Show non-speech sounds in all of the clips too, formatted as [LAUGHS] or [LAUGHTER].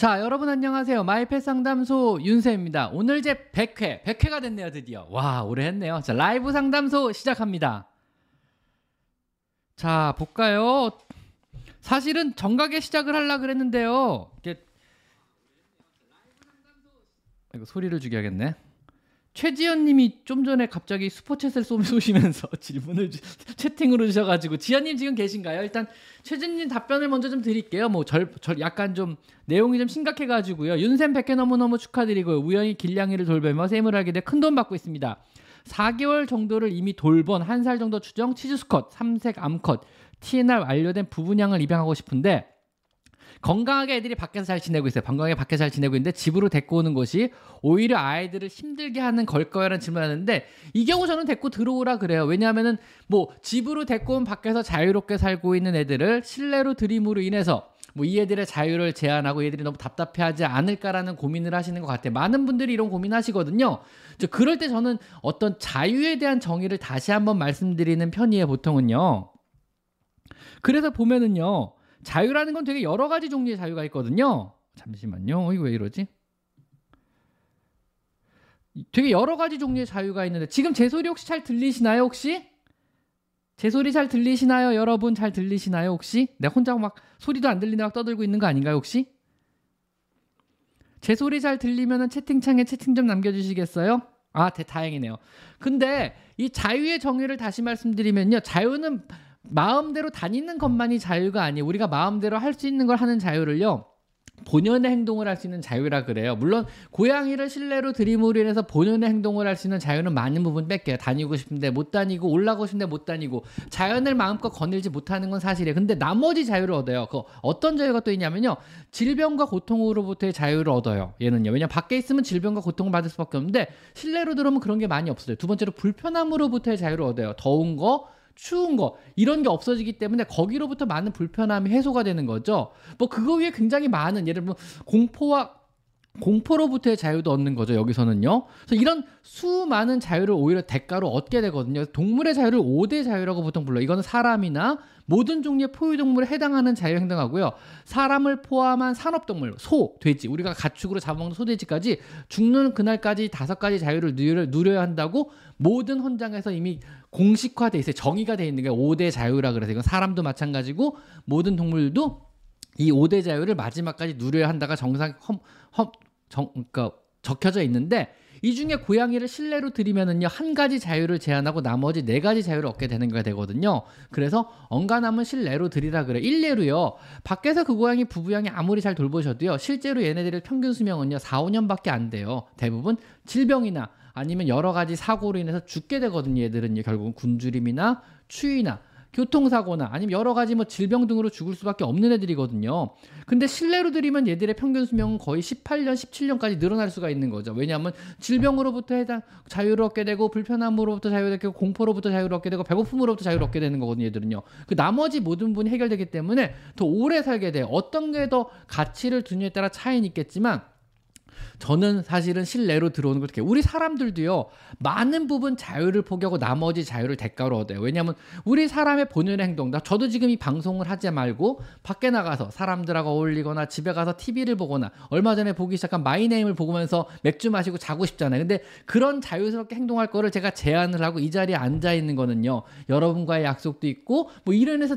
자, 여러분 안녕하세요. 마이펫 상담소 윤세입니다. 오늘 이제 100회, 100회가 됐네요, 드디어. 와, 오래 했네요. 자, 라이브 상담소 시작합니다. 자, 볼까요? 사실은 정각에 시작을 하려 그랬는데요. 이게 이거 소리를 죽여야겠네. 최지연 님이 좀 전에 갑자기 슈퍼챗을 쏘시면서 [LAUGHS] 질문을 주, 채팅으로 주셔가지고 지연님 지금 계신가요? 일단 최진 님 답변을 먼저 좀 드릴게요. 뭐 절, 절 약간 좀 내용이 좀 심각해가지고요. 윤샘 100회 너무너무 축하드리고요. 우연히 길냥이를 돌보며 샘을 하게 돼 큰 돈 받고 있습니다. 4개월 정도를 이미 돌본 한살 정도 추정 치즈스컷, 삼색 암컷, TNR 완료된 부분양을 입양하고 싶은데 건강하게 애들이 밖에서 잘 지내고 있어요. 건강하게 밖에서 잘 지내고 있는데 집으로 데리고 오는 것이 오히려 아이들을 힘들게 하는 걸까요라는 질문을 하는데 이 경우 저는 데리고 들어오라 그래요. 왜냐하면은 뭐 집으로 데리고 온 밖에서 자유롭게 살고 있는 애들을 실내로 들임으로 인해서 뭐이 애들의 자유를 제한하고 얘들이 너무 답답해하지 않을까라는 고민을 하시는 것 같아요. 많은 분들이 이런 고민하시거든요. 그럴 때 저는 어떤 자유에 대한 정의를 다시 한번 말씀드리는 편이에요. 보통은요. 그래서 보면은요. 자유라는 건 되게 여러 가지 종류의 자유가 있거든요. 잠시만요. 어, 이거 왜 이러지? 되게 여러 가지 종류의 자유가 있는데 지금 제 소리 혹시 잘 들리시나요? 혹시? 제 소리 잘 들리시나요? 여러분 잘 들리시나요? 혹시? 내가 혼자 막 소리도 안 들리나 막 떠들고 있는 거 아닌가요? 혹시? 제 소리 잘 들리면은 채팅창에 채팅 좀 남겨주시겠어요? 아, 대, 다행이네요. 근데 이 자유의 정의를 다시 말씀드리면요. 자유는 마음대로 다니는 것만이 자유가 아니에요. 우리가 마음대로 할 수 있는 걸 하는 자유를요. 본연의 행동을 할 수 있는 자유라 그래요. 물론 고양이를 실내로 들임으로 인해서 본연의 행동을 할 수 있는 자유는 많은 부분 뺏겨요. 다니고 싶은데 못 다니고 올라가고 싶은데 못 다니고 자연을 마음껏 거닐지 못하는 건 사실이에요. 근데 나머지 자유를 얻어요. 그 어떤 자유가 또 있냐면요. 질병과 고통으로부터의 자유를 얻어요. 얘는요. 왜냐 밖에 있으면 질병과 고통을 받을 수밖에 없는데 실내로 들어오면 그런 게 많이 없어요. 두 번째로 불편함으로부터의 자유를 얻어요. 더운 거 추운 거 이런 게 없어지기 때문에 거기로부터 많은 불편함이 해소가 되는 거죠. 뭐 그거 위에 굉장히 많은 예를 들면 공포와 공포로부터의 자유도 얻는 거죠. 여기서는요. 그래서 이런 수많은 자유를 오히려 대가로 얻게 되거든요. 동물의 자유를 5대 자유라고 보통 불러. 이거는 사람이나 모든 종류의 포유동물에 해당하는 자유 행동하고요. 사람을 포함한 산업동물, 소, 돼지, 우리가 가축으로 잡아먹는 소 돼지까지 죽는 그날까지 다섯 가지 자유를 누려야 한다고 모든 헌장에서 이미 공식화돼 있어요. 정의가 돼 있는 게 5대 자유라 그래서 이건 사람도 마찬가지고 모든 동물도 이 5대 자유를 마지막까지 누려야 한다가 정상 험, 험, 정, 그러니까 적혀져 있는데 이 중에 고양이를 실내로 들이면은요 한 가지 자유를 제한하고 나머지 네 가지 자유를 얻게 되는 게 되거든요. 그래서 언간함은 실내로 들이라 그래. 일례로요. 밖에서 그 고양이 부부양이 아무리 잘 돌보셔도요 실제로 얘네들의 평균 수명은요 4, 5년밖에 안 돼요. 대부분 질병이나 아니면 여러 가지 사고로 인해서 죽게 되거든요. 얘들은요 결국은 굶주림이나 추위나 교통사고나 아니면 여러 가지 뭐 질병 등으로 죽을 수밖에 없는 애들이거든요. 근데 실내로 들이면 얘들의 평균 수명은 거의 18년, 17년까지 늘어날 수가 있는 거죠. 왜냐하면 질병으로부터 해당 자유를 얻게 되고 불편함으로부터 자유를 얻게 되고 공포로부터 자유를 얻게 되고 배고픔으로부터 자유를 얻게 되는 거거든요. 얘들은요. 그 나머지 모든 분이 해결되기 때문에 더 오래 살게 돼요. 어떤 게 더 가치를 두느냐에 따라 차이는 있겠지만 저는 사실은 실내로 들어오는 걸 어떻게 우리 사람들도요 많은 부분 자유를 포기하고 나머지 자유를 대가로 얻어요. 왜냐하면 우리 사람의 본연의 행동 다. 저도 지금 이 방송을 하지 말고 밖에 나가서 사람들하고 어울리거나 집에 가서 TV를 보거나 얼마 전에 보기 시작한 마이네임을 보면서 맥주 마시고 자고 싶잖아요. 근데 그런 자유스럽게 행동할 거를 제가 제안을 하고 이 자리에 앉아 있는 거는요 여러분과의 약속도 있고 뭐 이런 해서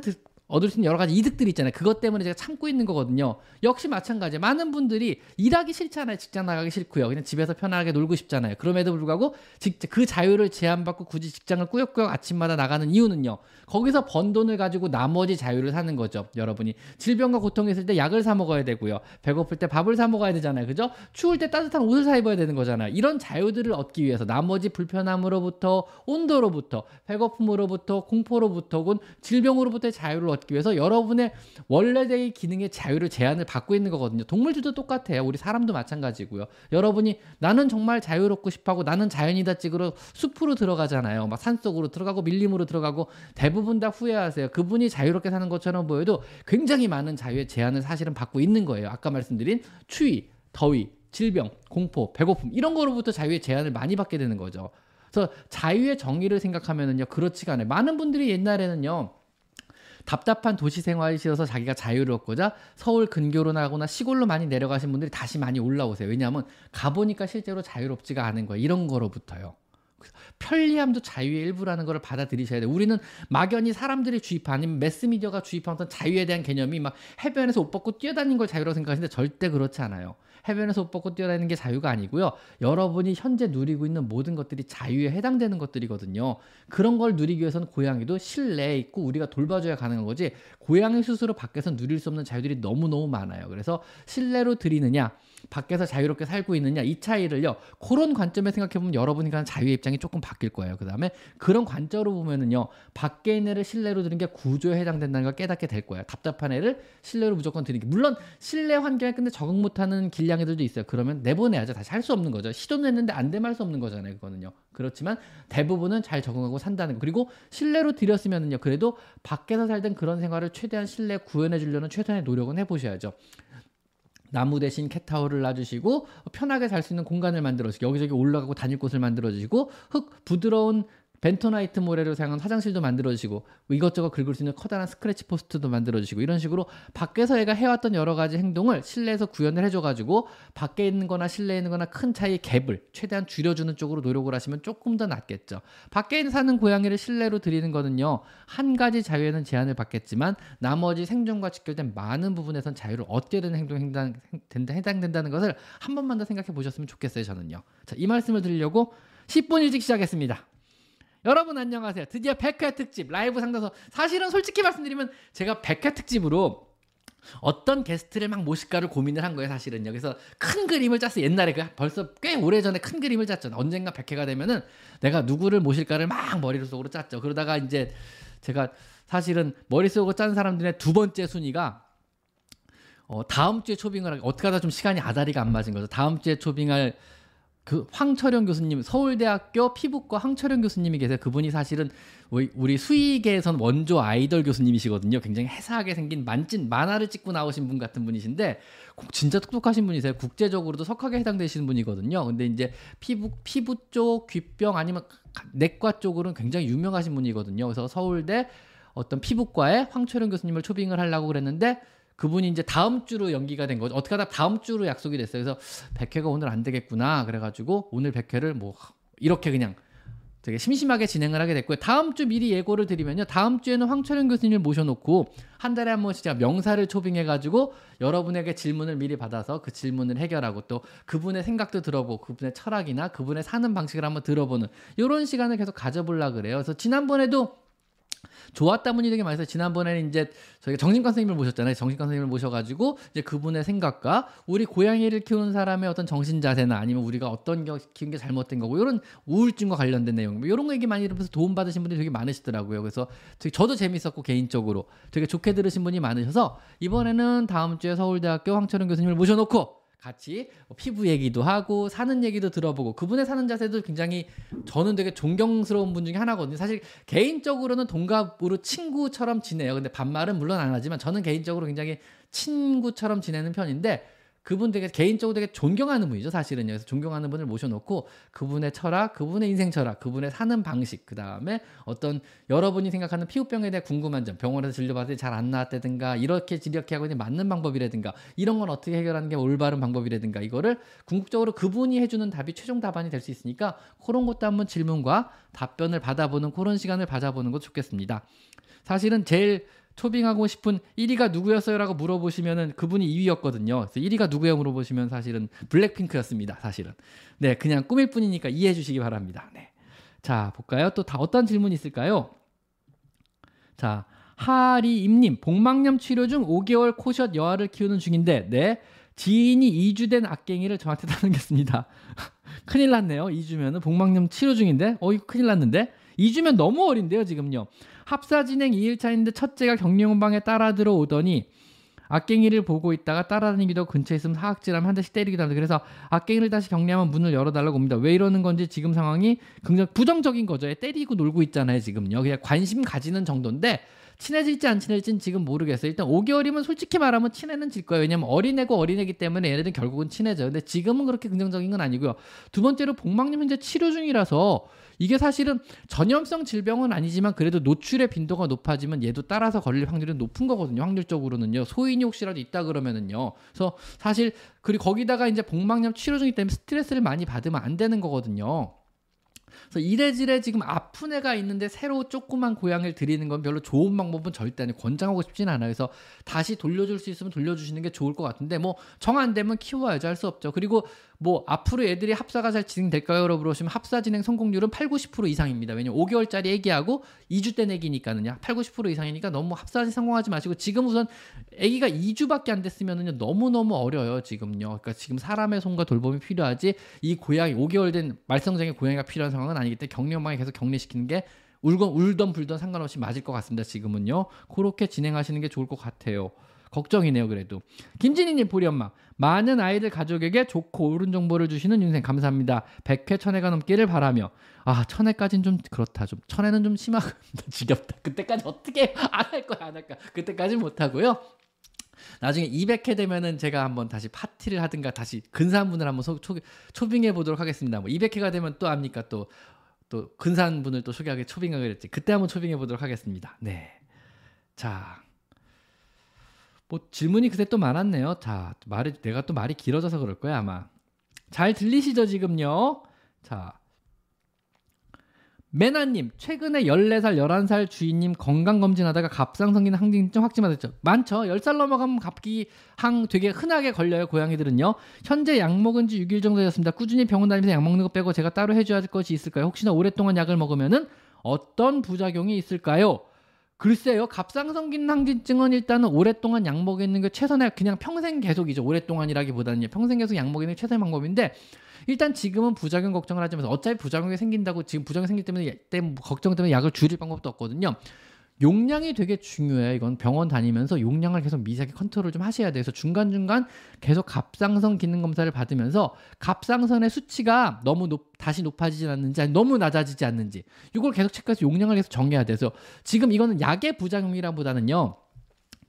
얻을 수 있는 여러 가지 이득들이 있잖아요. 그것 때문에 제가 참고 있는 거거든요. 역시 마찬가지예요. 많은 분들이 일하기 싫잖아요. 직장 나가기 싫고요. 그냥 집에서 편하게 놀고 싶잖아요. 그럼에도 불구하고 직, 그 자유를 제한받고 굳이 직장을 꾸역꾸역 아침마다 나가는 이유는요. 거기서 번 돈을 가지고 나머지 자유를 사는 거죠. 여러분이 질병과 고통이 있을 때 약을 사 먹어야 되고요. 배고플 때 밥을 사 먹어야 되잖아요. 그죠? 추울 때 따뜻한 옷을 사 입어야 되는 거잖아요. 이런 자유들을 얻기 위해서 나머지 불편함으로부터 온도로부터 배고픔으로부터 공포로부터 혹은 질병으로부터의 자유를 얻기 위해서 여러분의 원래의 기능의 자유를 제한을 받고 있는 거거든요. 동물들도 똑같아요. 우리 사람도 마찬가지고요. 여러분이 나는 정말 자유롭고 싶하고 나는 자연이다 찍으러 숲으로 들어가잖아요. 막 산속으로 들어가고 밀림으로 들어가고 대 부분 다 후회하세요. 그분이 자유롭게 사는 것처럼 보여도 굉장히 많은 자유의 제한을 사실은 받고 있는 거예요. 아까 말씀드린 추위, 더위, 질병, 공포, 배고픔 이런 거로부터 자유의 제한을 많이 받게 되는 거죠. 그래서 자유의 정의를 생각하면은요 그렇지가 않아요. 많은 분들이 옛날에는요 답답한 도시 생활이 싫어서 자기가 자유롭고자 서울 근교로 나거나 시골로 많이 내려가신 분들이 다시 많이 올라오세요. 왜냐하면 가보니까 실제로 자유롭지가 않은 거예요. 이런 거로부터요. 편리함도 자유의 일부라는 것을 받아들이셔야 돼요. 우리는 막연히 사람들이 주입한 아니면 매스미디어가 주입한 어떤 자유에 대한 개념이 막 해변에서 옷 벗고 뛰어다니는 걸 자유라고 생각하시는데 절대 그렇지 않아요. 해변에서 옷 벗고 뛰어다니는 게 자유가 아니고요. 여러분이 현재 누리고 있는 모든 것들이 자유에 해당되는 것들이거든요. 그런 걸 누리기 위해서는 고양이도 실내에 있고 우리가 돌봐줘야 가능한 거지 고양이 스스로 밖에서 누릴 수 없는 자유들이 너무너무 많아요. 그래서 실내로 들이느냐 밖에서 자유롭게 살고 있느냐 이 차이를요 그런 관점에 생각해 보면 여러분이 가는 자유의 입장이 조금 바뀔 거예요. 그 다음에 그런 관점으로 보면은요 밖에 있는 애를 실내로 드는 게 구조에 해당된다는 걸 깨닫게 될 거예요. 답답한 애를 실내로 무조건 드는 게 물론 실내 환경에 근데 적응 못하는 길냥이들도 있어요. 그러면 내보내야죠. 다시 할 수 없는 거죠. 시도는 했는데 안 되면 할 수 없는 거잖아요. 그거는요. 그렇지만 대부분은 잘 적응하고 산다는 거. 그리고 실내로 들였으면은요 그래도 밖에서 살던 그런 생활을 최대한 실내 구현해 주려는 최선의 노력은 해보셔야죠. 나무 대신 캣타워를 놔주시고 편하게 살수 있는 공간을 만들어주시고 여기저기 올라가고 다닐 곳을 만들어주시고 흙 부드러운 벤토나이트 모래를 사용한 화장실도 만들어주시고 이것저것 긁을 수 있는 커다란 scratch post도 만들어주시고 이런 식으로 밖에서 애가 해왔던 여러 가지 행동을 실내에서 구현을 해줘가지고 밖에 있는 거나 실내에 있는 거나 큰 차이의 갭을 최대한 줄여주는 쪽으로 노력을 하시면 조금 더 낫겠죠. 밖에 사는 고양이를 실내로 들이는 거는요. 한 가지 자유에는 제한을 받겠지만 나머지 생존과 직결된 많은 부분에선 자유를 얻게 되는 행동에 해당, 해당된다는 것을 한 번만 더 생각해 보셨으면 좋겠어요. 저는요. 자, 이 말씀을 드리려고 10분 일찍 시작했습니다. 여러분 안녕하세요. 드디어 100회 특집 라이브 상담소. 사실은 솔직히 말씀드리면 제가 100회 특집으로 어떤 게스트를 막 모실까를 고민을 한 거예요, 사실은요. 그래서 큰 그림을 짰어요. 옛날에 그 벌써 꽤 오래 전에 큰 그림을 짰죠. 언젠가 100회가 되면은 내가 누구를 모실까를 막 머릿속으로 짰죠. 그러다가 이제 제가 사실은 머릿속으로 짠 사람들의 두 번째 순위가 어, 다음 주에 초빙을 어떻게 하다 좀 시간이 아다리가 안 맞은 거죠. 다음 주에 초빙할 그 황철영 교수님 서울대학교 피부과 황철영 교수님이 계세요. 그분이 사실은 우리 수의계에선 원조 아이돌 교수님이시거든요. 굉장히 해사하게 생긴 만진 만화를 찍고 나오신 분 같은 분이신데 진짜 똑똑하신 분이세요. 국제적으로도 석학에 해당되시는 분이거든요. 근데 이제 피부 피부 쪽 귀병 아니면 내과 쪽으로는 굉장히 유명하신 분이거든요. 그래서 서울대 어떤 피부과에 황철영 교수님을 초빙을 하려고 그랬는데 그분이 이제 다음 주로 연기가 된 거죠. 어떻게 하다 다음 주로 약속이 됐어요. 그래서 100회가 오늘 안 되겠구나. 그래가지고 오늘 100회를 뭐 이렇게 그냥 되게 심심하게 진행을 하게 됐고요. 다음 주 미리 예고를 드리면요. 다음 주에는 황철현 교수님을 모셔놓고 한 달에 한 번씩 제가 명사를 초빙해가지고 여러분에게 질문을 미리 받아서 그 질문을 해결하고 또 그분의 생각도 들어보고 그분의 철학이나 그분의 사는 방식을 한번 들어보는 이런 시간을 계속 가져보려 그래요. 그래서 지난번에도 좋았다 분이 되게 많아서 지난번에는 이제 저희가 정신과 선생님을 모셨잖아요. 정신과 선생님을 모셔가지고 이제 그분의 생각과 우리 고양이를 키우는 사람의 어떤 정신 자세나 아니면 우리가 어떤 게 키운 게 잘못된 거고 이런 우울증과 관련된 내용 뭐 이런 거 얘기 많이 들으면서 도움 받으신 분들이 되게 많으시더라고요. 그래서 되게 저도 재밌었고 개인적으로 되게 좋게 들으신 분이 많으셔서 이번에는 다음 주에 서울대학교 황철은 교수님을 모셔놓고 같이 뭐 피부 얘기도 하고 사는 얘기도 들어보고 그분의 사는 자세도 굉장히 저는 되게 존경스러운 분 중에 하나거든요. 사실 개인적으로는 동갑으로 친구처럼 지내요. 근데 반말은 물론 안 하지만 저는 개인적으로 굉장히 친구처럼 지내는 편인데 그분 되게 개인적으로 되게 존경하는 분이죠, 사실은요. 그래서 존경하는 분을 모셔놓고 그분의 철학, 그분의 인생 철학, 그분의 사는 방식, 그 다음에 어떤 여러분이 생각하는 피부병에 대해 궁금한 점, 병원에서 진료받을 때 잘 안 나왔다든가, 이렇게 이렇게 하고 있는 맞는 방법이라든가, 이런 건 어떻게 해결하는 게 올바른 방법이라든가, 이거를 궁극적으로 그분이 해주는 답이 최종 답안이 될 수 있으니까, 그런 것도 한번 질문과 답변을 받아보는 그런 시간을 받아보는 것도 좋겠습니다. 사실은 제일 초빙하고 싶은 1위가 누구였어요라고 물어보시면은 그분이 2위였거든요. 그래서 1위가 누구예요 물어보시면 사실은 블랙핑크였습니다. 사실은. 네, 그냥 꿈일 뿐이니까 이해해 주시기 바랍니다. 네. 자, 볼까요? 또 다 어떤 질문이 있을까요? 자, 하리임님, 복막염 치료 중 5개월 코숏 여아를 키우는 중인데, 네. 지인이 2주 된 악갱이를 저한테 [LAUGHS] 다넘겼습니다. 큰일 났네요. 2주면은 복막염 치료 중인데, 어이 큰일 났는데. 2주면 너무 어린데요, 지금요. 합사 진행 2일차인데 첫째가 격리원방에 따라 들어오더니 악갱이를 보고 있다가 따라다니기도 근처에 있으면 사학질하면 한 대씩 때리기도 합니다. 그래서 악갱이를 다시 격리하면 문을 열어달라고 옵니다. 왜 이러는 건지 지금 상황이 굉장히 부정적인 거죠. 때리고 놀고 있잖아요, 지금요. 그냥 관심 가지는 정도인데 친해질지 안 친해질지는 지금 모르겠어요. 일단 5개월이면 솔직히 말하면 친해는 질 거예요. 왜냐면 어린애고 어린애기 때문에 얘네들은 결국은 친해져요. 근데 지금은 그렇게 긍정적인 건 아니고요. 두 번째로 복막님 현재 치료 중이라서 이게 사실은 전염성 질병은 아니지만 그래도 노출의 빈도가 높아지면 얘도 따라서 걸릴 확률은 높은 거거든요. 확률적으로는요. 소인이 혹시라도 있다 그러면은요. 그래서 사실 그리고 거기다가 이제 복막염 치료 중이기 때문에 스트레스를 많이 받으면 안 되는 거거든요. 그래서 이래지래 지금 아픈 애가 있는데 새로 조그만 고양이를 드리는 건 별로 좋은 방법은 절대 아니고 권장하고 싶진 않아요. 그래서 다시 돌려줄 수 있으면 돌려주시는 게 좋을 것 같은데 뭐 정 안 되면 키워야죠. 할수 없죠. 그리고 뭐 앞으로 애들이 합사가 잘 진행될까요? 여러분 그러시면 합사 진행 성공률은 8, 90% 이상입니다. 왜냐면 5개월짜리 애기하고 2주 때 애기니까는요. 8, 90% 이상이니까 너무 합사 성공하지 마시고 지금 우선 애기가 2주밖에 안 됐으면은요. 너무너무 어려요, 지금요. 그러니까 지금 사람의 손과 돌봄이 필요하지 이 고양이 5개월 된 말썽쟁이 고양이가 필요한 상황은 아니기 때문에 격리방에 계속 격리시키는 게 울건 울던 불던 상관없이 맞을 것 같습니다. 지금은요. 그렇게 진행하시는 게 좋을 것 같아요. 걱정이네요, 그래도. 김진희님, 보리 엄마. 많은 아이들 가족에게 좋고 옳은 정보를 주시는 윤생 감사합니다. 100회 천회가 넘기를 바라며. 아, 천회까지는 좀 그렇다. 좀 천회는 좀 심하고 [LAUGHS] 지겹다. 그때까지 어떻게 안 할 거야, 안 할까? 그때까지 못 하고요. 나중에 200회 되면은 제가 한번 다시 파티를 하든가 다시 근사한 분을 한번 소, 초, 초빙해 보도록 하겠습니다. 뭐 200회가 되면 또 압니까? 또, 또 근사한 분을 또 소개하게 초빙하게 됐지. 그때 한번 초빙해 보도록 하겠습니다. 네. 자. 뭐 질문이 그새 또 많았네요. 자, 말이 내가 또 말이 길어져서 그럴 거야, 아마. 잘 들리시죠, 지금요? 자. 메나님, 최근에 14살, 11살 주인님 건강검진하다가 갑상선기능 항진증 확진 받았죠. 많죠. 10살 넘어가면 갑기항 되게 흔하게 걸려요, 고양이들은요. 현재 약 먹은 지 6일 정도 되었습니다. 꾸준히 병원 다니면서 약 먹는 거 빼고 제가 따로 해줘야 할 것이 있을까요? 혹시나 오랫동안 약을 먹으면 은 어떤 부작용이 있을까요? 글쎄요, 갑상선기능 항진증은 일단은 오랫동안 약 먹이는 게 최선의 그냥 평생 계속이죠. 오랫동안이라기보다는 평생 계속 약 먹이는 게 최선의 방법인데 일단 지금은 부작용 걱정을 하지 마세요. 어차피 부작용이 생긴다고 지금 부작용 생기 때문에 때문에 걱정 때문에 약을 줄일 방법도 없거든요. 용량이 되게 중요해요. 이건 병원 다니면서 용량을 계속 미세하게 컨트롤 좀 하셔야. 그래서 중간중간 계속 갑상선 기능 검사를 받으면서 갑상선의 수치가 너무 높, 다시 높아지지 않는지 아니 너무 낮아지지 않는지 이걸 계속 체크해서 용량을 계속 정해야 돼서 지금 이거는 약의 부작용이라보다는요.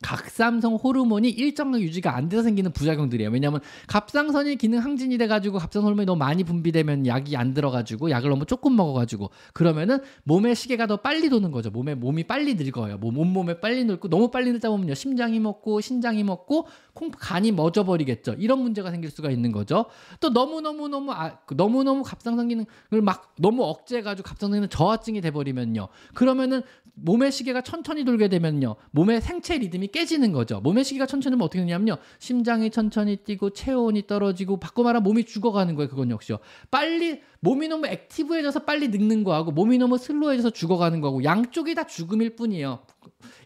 각삼성 호르몬이 일정한 유지가 안 돼서 생기는 부작용들이에요. 왜냐하면 갑상선이 기능 항진이 돼가지고 갑상선 호르몬이 너무 많이 분비되면 약이 안 들어가지고 약을 너무 조금 먹어가지고 그러면은 몸의 시계가 더 빨리 도는 거죠. 몸에 몸이 빨리 늙어요. 뭐 몸몸에 빨리 늙고 너무 빨리 늙다 보면요 심장이 먹고 신장이 먹고 콩 간이 멎어버리겠죠. 이런 문제가 생길 수가 있는 거죠. 또 너무 너무 너무 아, 너무 너무 갑상선 기능을 막 너무 억제해가지고 갑상선은 저하증이 돼버리면요. 그러면은 몸의 시계가 천천히 돌게 되면요. 몸의 생체 리듬이 깨지는 거죠. 몸의 시계가 천천히 되면 어떻게 되냐면요. 심장이 천천히 뛰고 체온이 떨어지고 바꿔 말하면 몸이 죽어가는 거예요. 그건 역시요. 빨리 몸이 너무 액티브해져서 빨리 늙는 거하고 몸이 너무 슬로해져서 죽어가는 거하고 양쪽이 다 죽음일 뿐이에요.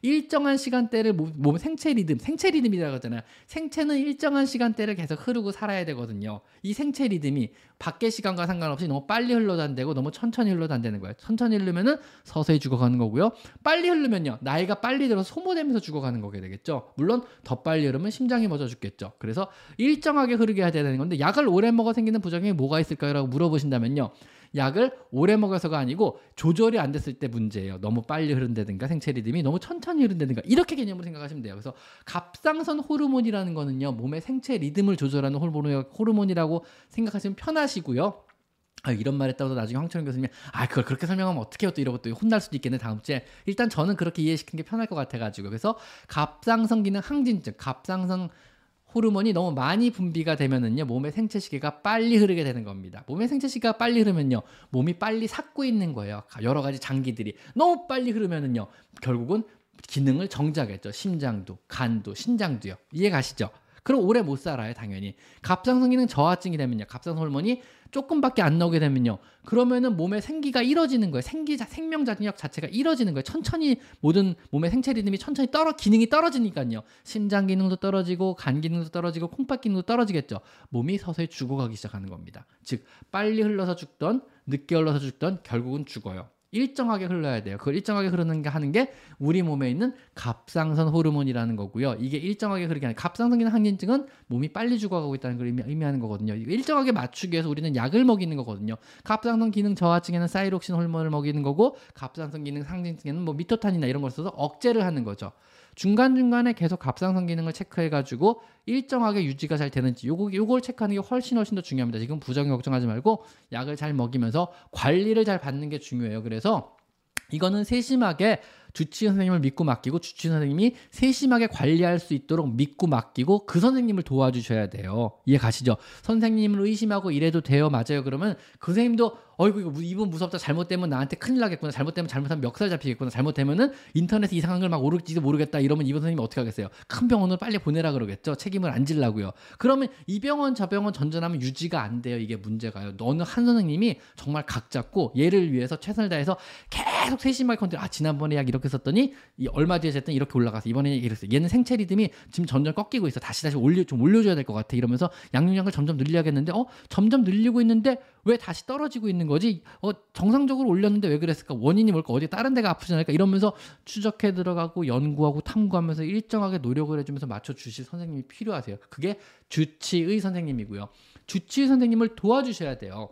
일정한 시간대를 몸 생체 리듬, 생체 리듬이라고 하잖아요. 생체는 일정한 시간대를 계속 흐르고 살아야 되거든요. 이 생체 리듬이 밖의 시간과 상관없이 너무 빨리 흘러도 안 되고 너무 천천히 흘러도 안 되는 거예요. 천천히 흐르면은 서서히 죽어가는 거고요. 빨리 흐르면요. 나이가 빨리 들어서 소모되면서 죽어가는 거게 되겠죠. 물론 더 빨리 흐르면 심장이 멎어 죽겠죠. 그래서 일정하게 흐르게 해야 되는 건데 약을 오래 먹어 생기는 부작용이 뭐가 있을까요? 라고 물어보신다면 요. 약을 오래 먹어서가 아니고 조절이 안 됐을 때 문제예요. 너무 빨리 흐른다든가 생체 리듬이 너무 천천히 흐른다든가 이렇게 개념으로 생각하시면 돼요. 그래서 갑상선 호르몬이라는 거는요. 몸의 생체 리듬을 조절하는 호르몬이라고 생각하시면 편하시고요. 아, 이런 말 했다고 나중에 황철영 교수님이 아 그걸 그렇게 설명하면 어떻게 해요 또 이러고 또 혼날 수도 있겠네 다음 주에 일단 저는 그렇게 이해시키는 게 편할 것 같아가지고 그래서 갑상선 기능 항진증 갑상선 호르몬이 너무 많이 분비가 되면은요 몸의 생체 시계가 빨리 흐르게 되는 겁니다. 몸의 생체 시계가 빨리 흐르면요 몸이 빨리 삭고 있는 거예요. 여러 가지 장기들이 너무 빨리 흐르면은요 결국은 기능을 정지하겠죠. 심장도, 간도, 신장도요. 이해 가시죠? 그럼 오래 못 살아요, 당연히. 갑상선 기능 저하증이 되면요. 갑상선 호르몬이 조금밖에 안 나오게 되면요. 그러면은 몸의 생기가 잃어지는 거예요. 생기 생명 자력 자체가 잃어지는 거예요. 천천히 모든 몸의 생체 리듬이 천천히 떨어 기능이 떨어지니까요. 심장 기능도 떨어지고 간 기능도 떨어지고 콩팥 기능도 떨어지겠죠. 몸이 서서히 죽어가기 시작하는 겁니다. 즉 빨리 흘러서 죽던 늦게 흘러서 죽던 결국은 죽어요. 일정하게 흘러야 돼요. 그걸 일정하게 흐르는 게 하는 게 우리 몸에 있는 갑상선 호르몬이라는 거고요. 이게 일정하게 흐르게 하는 갑상선 기능 항진증은 몸이 빨리 죽어가고 있다는 걸 의미, 의미 하는 거거든요. 일정하게 맞추기 위해서 우리는 약을 먹이는 거거든요. 갑상선 기능 저하증에는 사이록신 호르몬을 먹이는 거고 갑상선 기능 상진증에는 뭐 미토탄이나 이런 걸 써서 억제를 하는 거죠. 중간중간에 계속 갑상선 기능을 체크해가지고 일정하게 유지가 잘 되는지 요거, 요걸 체크하는 게 훨씬 훨씬 더 중요합니다. 지금 부정이 걱정하지 말고 약을 잘 먹이면서 관리를 잘 받는 게 중요해요. 그래서 이거는 세심하게 주치 선생님을 믿고 맡기고 주치 선생님이 세심하게 관리할 수 있도록 믿고 맡기고 그 선생님을 도와주셔야 돼요. 이해 가시죠? 선생님을 의심하고 이래도 돼요. 맞아요. 그러면 그 선생님도 어이구 이분 무섭다. 잘못되면 나한테 큰일 나겠구나. 잘못되면 잘못하면 멱살 잡히겠구나. 잘못되면은 인터넷에 이상한 걸 막 오를지도 모르겠다. 이러면 이분 선생님이 어떻게 하겠어요? 큰 병원으로 빨리 보내라 그러겠죠? 책임을 안 질라고요. 그러면 이 병원 저 병원 전전하면 유지가 안 돼요. 이게 문제가요. 어느 한 선생님이 정말 각 잡고 얘를 위해서 최선을 다해서 계속 세심하게 컨트롤 아 지난번에 약 이렇게 썼더니 이 얼마 뒤에 했더니 이렇게 올라가서 이번에 이랬어요 얘는 생체 리듬이 지금 점점 꺾이고 있어 다시 다시 올려 좀 올려줘야 될 것 같아 이러면서 양육량을 점점 늘려야겠는데 어 점점 늘리고 있는데 왜 다시 떨어지고 있는 거지? 어, 정상적으로 올렸는데 왜 그랬을까? 원인이 뭘까? 어디 다른 데가 아프지 않을까? 이러면서 추적해 들어가고 연구하고 탐구하면서 일정하게 노력을 해주면서 맞춰 주실 선생님이 필요하세요. 그게 주치의 선생님이고요. 주치의 선생님을 도와주셔야 돼요.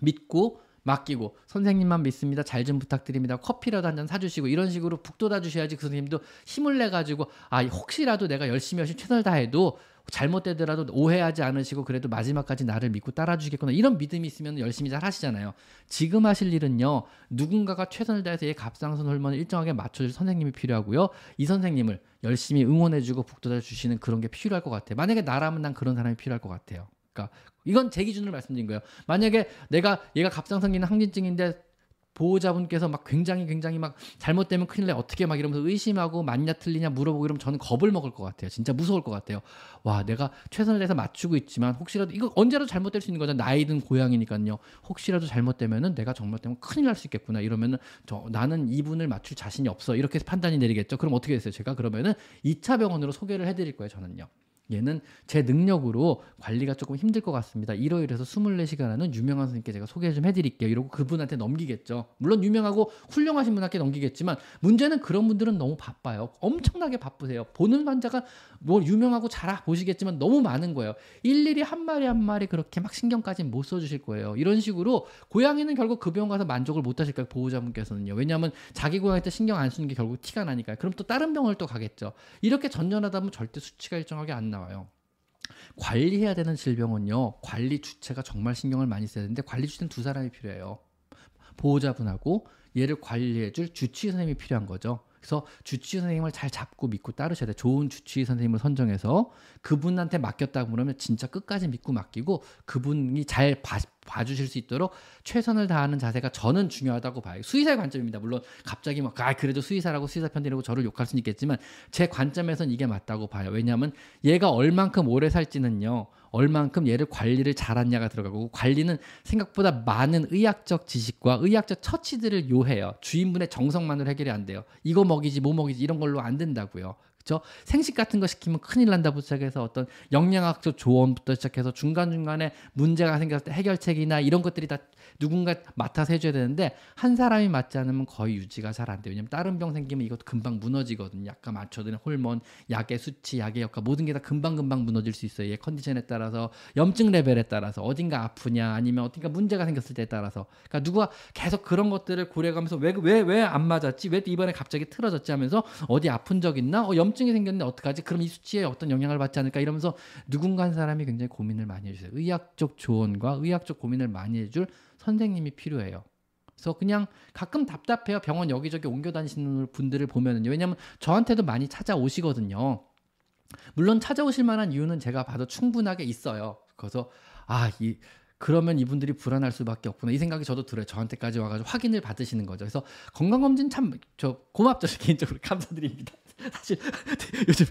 믿고 맡기고 선생님만 믿습니다. 잘 좀 부탁드립니다. 커피라도 한 잔 사주시고 이런 식으로 북돋아 주셔야지 그 선생님도 힘을 내 가지고 아 혹시라도 내가 열심히 열심히 최선을 다해도 잘못되더라도 오해하지 않으시고 그래도 마지막까지 나를 믿고 따라주겠구나 이런 믿음이 있으면 열심히 잘 하시잖아요. 지금 하실 일은요 누군가가 최선을 다해서 얘 갑상선 호르몬을 일정하게 맞춰줄 선생님이 필요하고요 이 선생님을 열심히 응원해주고 북돋아 주시는 그런 게 필요할 것 같아요. 만약에 나라면 난 그런 사람이 필요할 것 같아요. 그러니까 이건 제 기준으로 말씀드린 거예요. 만약에 내가 얘가 갑상선 기능 항진증인데 보호자분께서 막 굉장히 굉장히 막 잘못되면 큰일 나 어떻게 막 이러면서 의심하고 맞냐 틀리냐 물어보고 이러면 저는 겁을 먹을 것 같아요. 진짜 무서울 것 같아요. 와 내가 최선을 다해서 맞추고 있지만 혹시라도 이거 언제라도 잘못될 수 있는 거잖아. 나이든 고양이니까요. 혹시라도 잘못되면은 내가 잘못되면 큰일 날 수 있겠구나 이러면은 저 나는 이분을 맞출 자신이 없어 이렇게 판단이 내리겠죠. 그럼 어떻게 됐어요? 제가 그러면은 2차 병원으로 소개를 해드릴 거예요. 저는요. 얘는 제 능력으로 관리가 조금 힘들 것 같습니다. 이러이러해서 24시간 하는 유명한 선생님께 제가 소개 좀 해드릴게요. 이러고 그분한테 넘기겠죠. 물론 유명하고 훌륭하신 분한테 넘기겠지만 문제는 그런 분들은 너무 바빠요. 엄청나게 바쁘세요. 보는 환자가 뭐 유명하고 잘 보시겠지만 너무 많은 거예요. 일일이 한 마리 한 마리 그렇게 막 신경까지 못 써주실 거예요. 이런 식으로 고양이는 결국 그 병원 가서 만족을 못 하실 거예요. 보호자분께서는요. 왜냐하면 자기 고양이 때 신경 안 쓰는 게 결국 티가 나니까요. 그럼 또 다른 병원을 또 가겠죠. 이렇게 전전하다 보면 절대 수치가 일정하게 안 나 와요. 관리해야 되는 질병은요. 관리 주체가 정말 신경을 많이 써야 되는데 관리 주체는 두 사람이 필요해요. 보호자분하고 얘를 관리해줄 주치의 선생님이 필요한 거죠. 그래서 주치의 선생님을 잘 잡고 믿고 따르셔야 돼요. 좋은 주치의 선생님을 선정해서 그분한테 맡겼다고 그러면 진짜 끝까지 믿고 맡기고 그분이 잘 봐, 봐주실 수 있도록 최선을 다하는 자세가 저는 중요하다고 봐요. 수의사의 관점입니다. 물론 갑자기 막, 아, 그래도 수의사라고 수의사 편이라고 저를 욕할 수는 있겠지만 제 관점에선 이게 맞다고 봐요. 왜냐하면 얘가 얼만큼 오래 살지는요. 얼만큼 얘를 관리를 잘하냐가 들어가고 관리는 생각보다 많은 의학적 지식과 의학적 처치들을 요해요. 주인분의 정성만으로 해결이 안 돼요. 이거 먹이지 뭐 먹이지 이런 걸로 안 된다고요. 그렇죠? 생식 같은 거 시키면 큰일 난다부터 시작해서 어떤 영양학적 조언부터 시작해서 중간중간에 문제가 생겼을 때 해결책이나 이런 것들이 다 누군가 맡아서 해줘야 되는데 한 사람이 맞지 않으면 거의 유지가 잘 안 돼요. 왜냐면 다른 병 생기면 이것도 금방 무너지거든요. 약간 맞춰드는 호르몬, 약의 수치, 약의 역할 모든 게 다 금방금방 무너질 수 있어요. 얘 컨디션에 따라서 염증 레벨에 따라서 어딘가 아프냐 아니면 어딘가 문제가 생겼을 때에 따라서 그러니까 누가 계속 그런 것들을 고려하면서 왜 왜 왜 안 맞았지? 왜 이번에 갑자기 틀어졌지 하면서 어디 아픈 적 있나? 어, 염증이 생겼는데 어떡하지? 그럼 이 수치에 어떤 영향을 받지 않을까? 이러면서 누군가 한 사람이 굉장히 고민을 많이 해주세요. 의학적 조언과 의학적 고민을 많이 해줄 선생님이 필요해요. 그래서 그냥 가끔 답답해요. 병원 여기저기 옮겨 다니시는 분들을 보면은요. 왜냐면 저한테도 많이 찾아오시거든요. 물론 찾아오실 만한 이유는 제가 봐도 충분하게 있어요. 그래서 아, 이 그러면 이분들이 불안할 수밖에 없구나 이 생각이 저도 들어요. 저한테까지 와가지고 확인을 받으시는 거죠. 그래서 건강검진 참 저 고맙죠 [LAUGHS] 개인적으로 감사드립니다. 사실 [LAUGHS] 요즘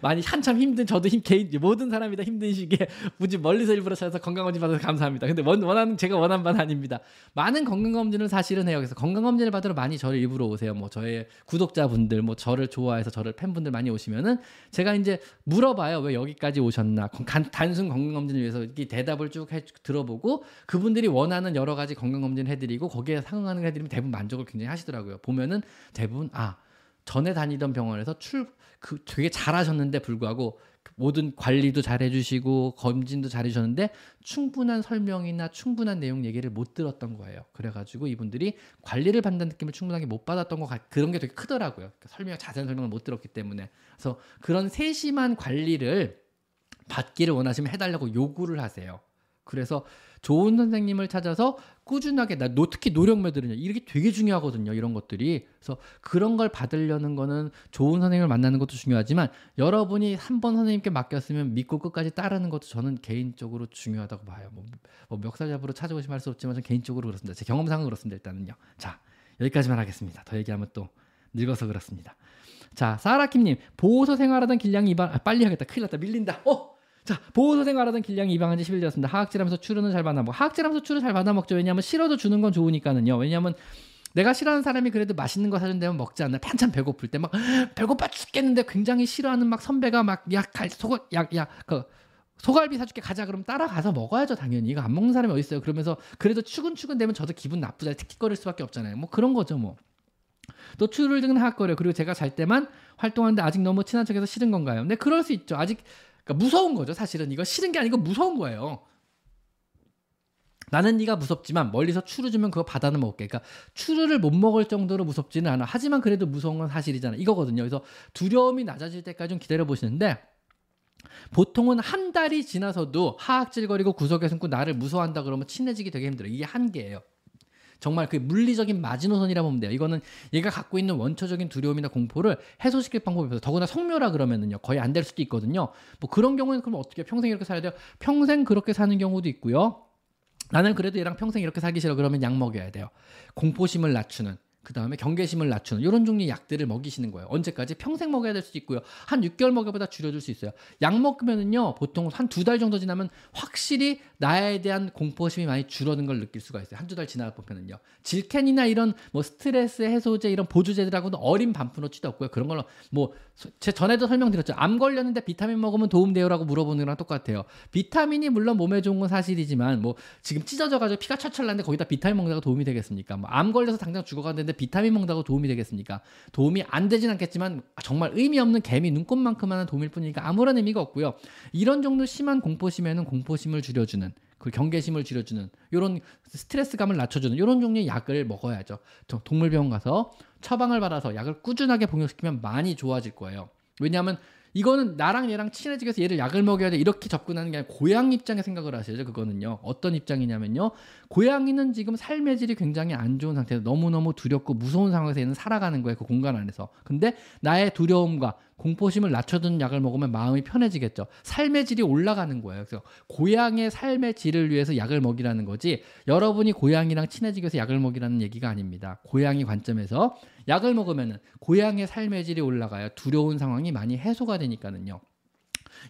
많이 한참 힘든 저도 힘 개인 모든 사람이 다 힘든 시기에 굳이 멀리서 일부러 찾아서 건강검진 받아서 감사합니다. 근데 원, 원하는 제가 원한 바는 아닙니다. 많은 건강검진을 사실은 해요. 그래서 건강검진을 받으러 많이 저를 일부러 오세요. 뭐 저의 구독자분들 뭐 저를 좋아해서 저를 팬분들 많이 오시면은 제가 이제 물어봐요. 왜 여기까지 오셨나? 단순 건강검진을 위해서 이렇게 대답을 쭉 해, 들어보고 그분들이 원하는 여러 가지 건강 검진을 해드리고 거기에 상응하는 거 해드리면 대부분 만족을 굉장히 하시더라고요. 보면은 대부분 아 전에 다니던 병원에서 출 그 되게 잘하셨는데 불구하고 모든 관리도 잘 해주시고 검진도 잘 해주셨는데 충분한 설명이나 충분한 내용 얘기를 못 들었던 거예요. 그래가지고 이분들이 관리를 받는 느낌을 충분하게 못 받았던 것 같, 그런 게 되게 크더라고요. 그러니까 설명 자세한 설명을 못 들었기 때문에 그래서 그런 세심한 관리를 받기를 원하시면 해달라고 요구를 하세요. 그래서 좋은 선생님을 찾아서 꾸준하게 나 특히 노력매들은요 이게 되게 중요하거든요 이런 것들이. 그래서 그런 걸 받으려는 거는 좋은 선생님을 만나는 것도 중요하지만 여러분이 한 번 선생님께 맡겼으면 믿고 끝까지 따르는 것도 저는 개인적으로 중요하다고 봐요. 뭐, 뭐 멱살 잡으러 찾아오시면 할 수 없지만 저는 개인적으로 그렇습니다. 제 경험상은 그렇습니다 일단은요. 자 여기까지만 하겠습니다. 더 얘기하면 또 늙어서 그렇습니다. 자 사라킴님 보호소 생활하던 길냥이 이반 아, 빨리 하겠다. 큰일 났다. 밀린다. 어 자, 보호소 생 활하던 길냥이 입양한 지 10일 되었습니다. 하악질하면서 추루는 잘 받아 먹고 하악질하면서 추루 잘 받아 먹죠. 왜냐하면 싫어도 주는 건 좋으니까는요. 왜냐하면 내가 싫어하는 사람이 그래도 맛있는 거 사준다면 먹지 않나. 한참 배고플 때 막 배고파 죽겠는데 굉장히 싫어하는 막 선배가 막약갈 소갈 약약그 소갈비 사줄게 가자. 그러면 따라가서 먹어야죠 당연히. 이거 안 먹는 사람이 어디 있어요? 그러면서 그래도 추근추근 되면 저도 기분 나쁘잖아요 틱틱거릴 수밖에 없잖아요. 뭐 그런 거죠 뭐. 또 추를 등은 하악거려. 그리고 제가 잘 때만 활동하는데 아직 너무 친한 척해서 싫은 건가요? 네 그럴 수 있죠. 아직 그러니까 무서운 거죠. 사실은 이거 싫은 게 아니고 무서운 거예요. 나는 네가 무섭지만 멀리서 추루 주면 그거 받아는 먹을게. 그러니까 추루를 못 먹을 정도로 무섭지는 않아. 하지만 그래도 무서운 건 사실이잖아. 이거거든요. 그래서 두려움이 낮아질 때까지 좀 기다려 보시는데 보통은 한 달이 지나서도 하악질거리고 구석에 숨고 나를 무서워한다 그러면 친해지기 되게 힘들어요. 이게 한계예요. 정말 그 물리적인 마지노선이라 보면 돼요. 이거는 얘가 갖고 있는 원초적인 두려움이나 공포를 해소시킬 방법이 없어요. 더구나 성묘라 그러면은요 거의 안 될 수도 있거든요. 뭐 그런 경우는 그럼 어떻게 평생 이렇게 살아야 돼요? 평생 그렇게 사는 경우도 있고요. 나는 그래도 얘랑 평생 이렇게 살기 싫어 그러면 약 먹여야 돼요. 공포심을 낮추는 그 다음에 경계심을 낮추는 이런 종류의 약들을 먹이시는 거예요. 언제까지? 평생 먹어야 될 수도 있고요. 한 6개월 먹여보다 줄여줄 수 있어요. 약 먹으면은요, 보통 한 두 달 정도 지나면 확실히 나에 대한 공포심이 많이 줄어든 걸 느낄 수가 있어요. 한 두 달 지나 보면은요. 질캔이나 이런 뭐 스트레스 해소제 이런 보조제들하고는 어린 반푼어치도 없고요. 그런 걸로 뭐 제 전에도 설명드렸죠. 암 걸렸는데 비타민 먹으면 도움돼요라고 물어보는 거랑 똑같아요. 비타민이 물론 몸에 좋은 건 사실이지만 뭐 지금 찢어져가지고 피가 철철 나는데 거기다 비타민 먹다가 도움이 되겠습니까? 뭐 암 걸려서 당장 죽어가는데 비타민 먹다고 도움이 되겠습니까? 도움이 안 되진 않겠지만 정말 의미 없는 개미 눈곱만큼만한 도움일 뿐이니까 아무런 의미가 없고요. 이런 정도 심한 공포심에는 공포심을 줄여주는 그 경계심을 줄여주는 이런 스트레스감을 낮춰주는 이런 종류의 약을 먹어야죠. 동물병원 가서 처방을 받아서 약을 꾸준하게 복용시키면 많이 좋아질 거예요. 왜냐하면 이거는 나랑 얘랑 친해지기 위해서 얘를 약을 먹여야 돼. 이렇게 접근하는 게 아니라 고양이 입장의 생각을 하셔야죠 그거는요. 어떤 입장이냐면요. 고양이는 지금 삶의 질이 굉장히 안 좋은 상태에서 너무너무 두렵고 무서운 상황에서 얘는 살아가는 거예요 그 공간 안에서. 근데 나의 두려움과 공포심을 낮춰주는 약을 먹으면 마음이 편해지겠죠. 삶의 질이 올라가는 거예요. 그래서 고양이의 삶의 질을 위해서 약을 먹이라는 거지 여러분이 고양이랑 친해지기 위해서 약을 먹이라는 얘기가 아닙니다. 고양이 관점에서 약을 먹으면 고양이의 삶의 질이 올라가야 두려운 상황이 많이 해소가 되니까는요.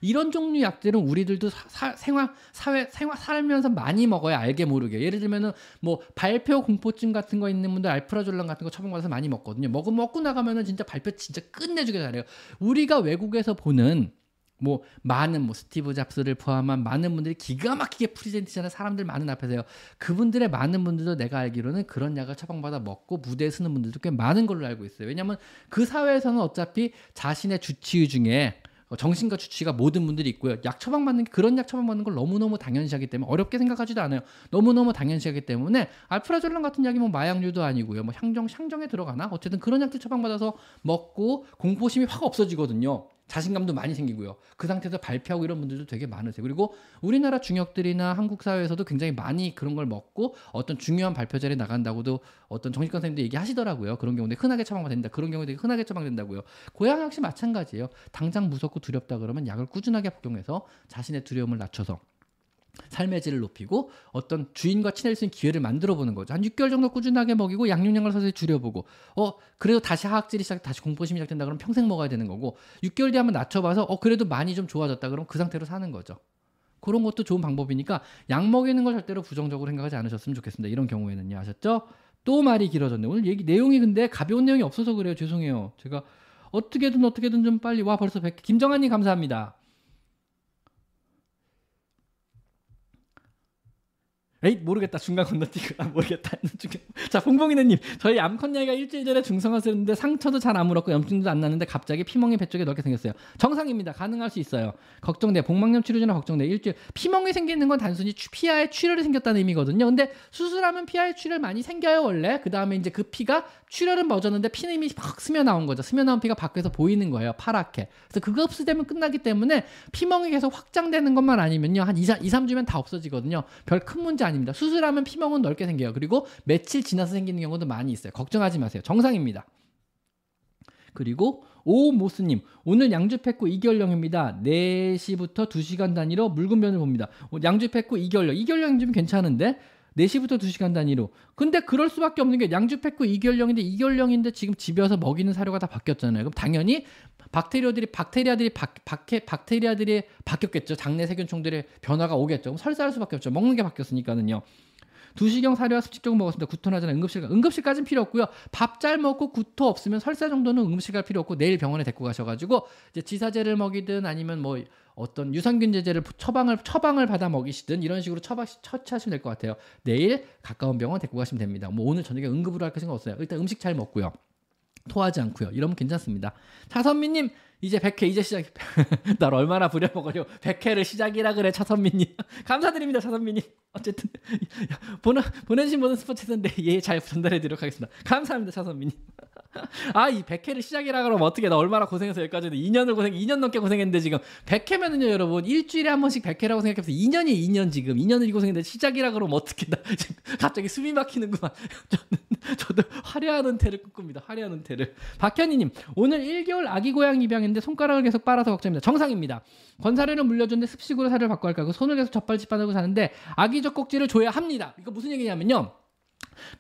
이런 종류 약들은 우리들도 사, 생활 사회 생활 살면서 많이 먹어야 알게 모르게 예를 들면은 뭐 발표 공포증 같은 거 있는 분들 알프라졸람 같은 거 처방받아서 많이 먹거든요 먹으면 먹고 나가면은 진짜 발표 진짜 끝내주게 잘해요 우리가 외국에서 보는 뭐 많은 뭐 스티브 잡스를 포함한 많은 분들이 기가 막히게 프리젠티션는 사람들 많은 앞에서요. 그분들의 많은 분들도 내가 알기로는 그런 약을 처방받아 먹고 무대에 서는 분들도 꽤 많은 걸로 알고 있어요. 왜냐하면 그 사회에서는 어차피 자신의 주치의 중에 어, 정신과 주치가 모든 분들이 있고요. 약 처방 받는 그런 약 처방 받는 걸 너무너무 당연시하기 때문에 어렵게 생각하지도 않아요. 너무너무 당연시하기 때문에 알프라졸람 같은 약이 뭐 마약류도 아니고요. 뭐 향정 향정에 들어가나 어쨌든 그런 약들 처방받아서 먹고 공포심이 확 없어지거든요. 자신감도 많이 생기고요. 그 상태에서 발표하고 이런 분들도 되게 많으세요. 그리고 우리나라 중역들이나 한국 사회에서도 굉장히 많이 그런 걸 먹고 어떤 중요한 발표 자리에 나간다고도 어떤 정신과 선생님도 얘기하시더라고요. 그런 경우에 흔하게 처방만 된다. 그런 경우에 흔하게 처방된다고요. 고양 역시 마찬가지예요. 당장 무섭고 두렵다 그러면 약을 꾸준하게 복용해서 자신의 두려움을 낮춰서 삶의 질을 높이고 어떤 주인과 친해질 수 있는 기회를 만들어 보는 거죠. 한 6개월 정도 꾸준하게 먹이고 양육량을 서서히 줄여보고 어 그래도 다시 하악질이 시작 다시 공포심이 시작된다 그러면 평생 먹어야 되는 거고 6개월 뒤에 한번 낮춰봐서 어 그래도 많이 좀 좋아졌다 그럼 그 상태로 사는 거죠. 그런 것도 좋은 방법이니까 약 먹이는 걸 절대로 부정적으로 생각하지 않으셨으면 좋겠습니다. 이런 경우에는요. 아셨죠? 또 말이 길어졌네. 오늘 얘기 내용이 근데 가벼운 내용이 없어서 그래요. 죄송해요. 제가 어떻게든 어떻게든 좀 빨리 와 벌써 100 김정환님 감사합니다. 에이 모르겠다. 중간 건너뛰고 아 [LAUGHS] 모르겠다. 자 봉봉이네님. 저희 암컷냥이가 일주일 전에 중성화했는데 상처도 잘 안 물었고 염증도 안 났는데 갑자기 피멍이 배 쪽에 넓게 생겼어요. 정상입니다. 가능할 수 있어요. 걱정돼. 복막염 치료제나 걱정돼. 일주일. 피멍이 생기는 건 단순히 피하에 출혈이 생겼다는 의미거든요. 근데 수술하면 피하에 출혈 많이 생겨요 원래. 그 다음에 이제 그 피가 출혈은 멎었는데 이미 막 스며 나온 거죠. 스며 나온 피가 밖에서 보이는 거예요. 파랗게. 그래서 그거 흡수되면 끝나기 때문에 피멍이 계속 확장되는 것만 아니면요. 한 2, 2 3주면 다 없어지거든요. 별 큰 문제 아 닙니다. 수술하면 피멍은 넓게 생겨요. 그리고 며칠 지나서 생기는 경우도 많이 있어요. 걱정하지 마세요. 정상입니다. 그리고 오모스님 오늘 양주패코 2개월령입니다. 4시부터 2시간 단위로 묽은 변을 봅니다. 양주패코 2개월령 2개월령 좀 괜찮은데 4시부터 2시간 단위로. 근데 그럴 수밖에 없는 게 양주패코 2개월령인데 2개월령인데 지금 집에 와서 먹이는 사료가 다 바뀌었잖아요. 그럼 당연히 박테리아들이 박테리아들이 박, 박해, 박테리아들이 바뀌었겠죠. 장내 세균총들의 변화가 오겠죠. 설사할 수밖에 없죠. 먹는 게 바뀌었으니까는요. 두시경 사료와 습식 조 먹었습니다. 구토나잖아요. 응급실 응급실까지는 필요 없고요. 밥 잘 먹고 구토 없으면 설사 정도는 응급실 갈 필요 없고 내일 병원에 데리고 가셔가지고 이제 지사제를 먹이든 아니면 뭐 어떤 유산균 제제를 처방을 처방을 받아 먹이시든 이런 식으로 처방 처치하시면 될 것 같아요. 내일 가까운 병원 데리고 가시면 됩니다. 뭐 오늘 저녁에 응급으로 할 생각 없어요. 일단 음식 잘 먹고요. 토하지 않고요. 이러면 괜찮습니다. 차선미님 이제 100회 이제 시작. [LAUGHS] 날 얼마나 부려먹으려 100회를 시작이라 그래 차선미님. [LAUGHS] 감사드립니다 차선미님. 어쨌든 [LAUGHS] 보내 보내주신 모든 스포츠인데 예 잘 전달해드리도록 하겠습니다. 감사합니다 차선미님. 아 이 100회를 시작이라 그러면 어떻게 나 얼마나 고생해서 여기까지 2년을 고생 2년 넘게 고생했는데 지금 100회면은요 여러분 일주일에 한 번씩 100회라고 생각해서 2년이 2년 지금 2년을 고생했는데 시작이라 그러면 어떻게 나 [LAUGHS] 지금 갑자기 숨이 막히는구만. [LAUGHS] 저는 저도 화려한 은퇴를 꿈꿉니다. 화려한 은퇴를. 박현희님 오늘 1개월 아기 고양 입양인데 손가락을 계속 빨아서 걱정입니다. 정상입니다. 건사료를 불려줬는데 습식으로 살을 바꿔 할까? 손을 계속 젖 빨듯이 빨고 사는데 아기 젖꼭지를 줘야 합니다. 이거 무슨 얘기냐면요.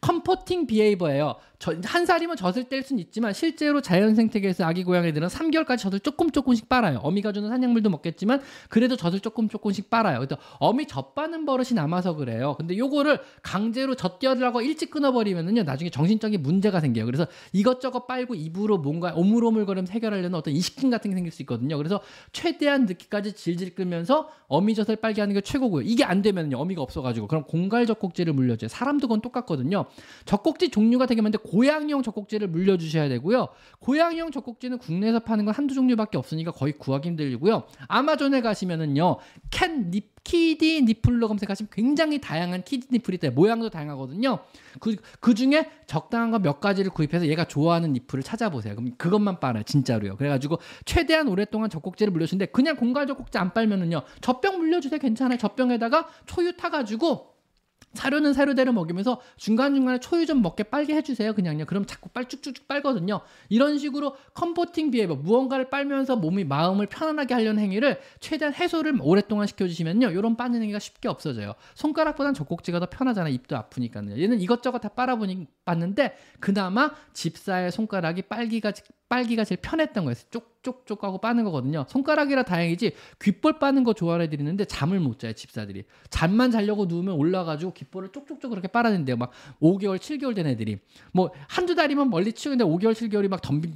comforting behavior예요. 저, 한 살이면 젖을 뗄 수는 있지만 실제로 자연 생태계에서 아기 고양이들은 3개월까지 젖을 조금 조금씩 빨아요. 어미가 주는 사냥물도 먹겠지만 그래도 젖을 조금 조금씩 빨아요. 그래서 어미 젖 빠는 버릇이 남아서 그래요. 근데 요거를 강제로 젖 떼어라고 일찍 끊어버리면은요 나중에 정신적인 문제가 생겨요. 그래서 이것저것 빨고 입으로 뭔가 오물오물거리면서 해결하려는 어떤 이식증 같은 게 생길 수 있거든요. 그래서 최대한 늦기까지 질질 끌면서 어미 젖을 빨게 하는 게 최고고요. 이게 안 되면요 어미가 없어가지고 그럼 공갈 젖꼭지를 물려줘요. 사람도 그건 똑같거든요. 젖꼭지 종류가 되게 많은데 고양이용 젖꼭지를 물려주셔야 되고요. 고양이용 젖꼭지는 국내에서 파는 건 한두 종류밖에 없으니까 거의 구하기 힘들고요. 아마존에 가시면은요. 캔 닙, 키디 니플로 검색하시면 굉장히 다양한 키디 니플이 있대요. 모양도 다양하거든요. 그, 그 중에 적당한 거 몇 가지를 구입해서 얘가 좋아하는 니플을 찾아보세요. 그럼 그것만 빨아요. 진짜로요. 그래가지고 최대한 오랫동안 젖꼭지를 물려주는데 그냥 공갈 젖꼭지 안 빨면은요. 젖병 물려주세요. 괜찮아요. 젖병에다가 초유 타가지고 사료는 사료대로 먹이면서 중간중간에 초유 좀 먹게 빨게 해주세요. 그냥요. 그럼 자꾸 빨 쭉쭉쭉 빨거든요. 이런 식으로 comforting behavior 무언가를 빨면서 몸이 마음을 편안하게 하려는 행위를 최대한 해소를 오랫동안 시켜주시면요. 이런 빠는 행위가 쉽게 없어져요. 손가락보단 젖꼭지가 더 편하잖아요. 입도 아프니까요. 얘는 이것저것 다 빨아보니 봤는데 그나마 집사의 손가락이 빨기가 빨기가 제일 편했던 거예요. 쪽쪽쪽 하고 빠는 거거든요. 손가락이라 다행이지 귓볼 빠는 거 좋아해 드리는데 잠을 못 자요 집사들이. 잠만 자려고 누우면 올라가지고 귓볼을 쪽쪽쪽 그렇게 빨아낸대요. 막 5개월 7개월 된 애들이 뭐 한두 달이면 멀리 치우는데 5개월 7개월이 막 덤비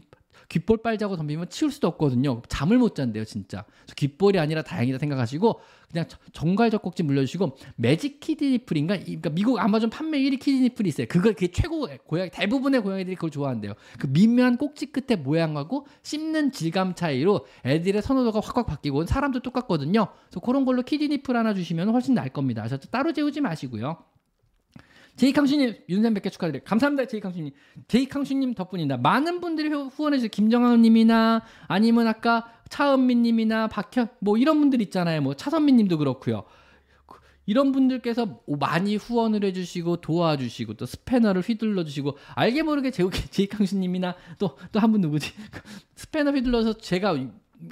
귓볼 빨자고 덤비면 치울 수도 없거든요. 잠을 못 잔대요, 진짜. 귓볼이 아니라 다행이다 생각하시고 그냥 정갈 젖꼭지 물려주시고 매직 키드니플인가? 그러니까 미국 아마존 판매 1위 키드니플이 있어요. 그거 그게 최고 고양이 대부분의 고양이들이 그걸 좋아한대요. 그 미묘한 꼭지 끝의 모양하고 씹는 질감 차이로 애들의 선호도가 확확 바뀌고 사람도 똑같거든요. 그래서 그런 걸로 키드니플 하나 주시면 훨씬 나을 겁니다. 그래서 따로 재우지 마시고요. 제이캉슈님 윤샘 100개 축하드려요. 감사합니다. 제이캉슈님. 제이캉슈님 덕분입니다. 많은 분들이 후원해 주세요. 김정환님이나 아니면 아까 차은미님이나 박현 뭐 이런 분들 있잖아요. 뭐 차선미님도 그렇고요. 이런 분들께서 많이 후원을 해주시고 도와주시고 또 스패너를 휘둘러 주시고 알게 모르게 [LAUGHS] 제이캉슈님이나 또 또 한 분 누구지 [LAUGHS] 스패너 휘둘러서 제가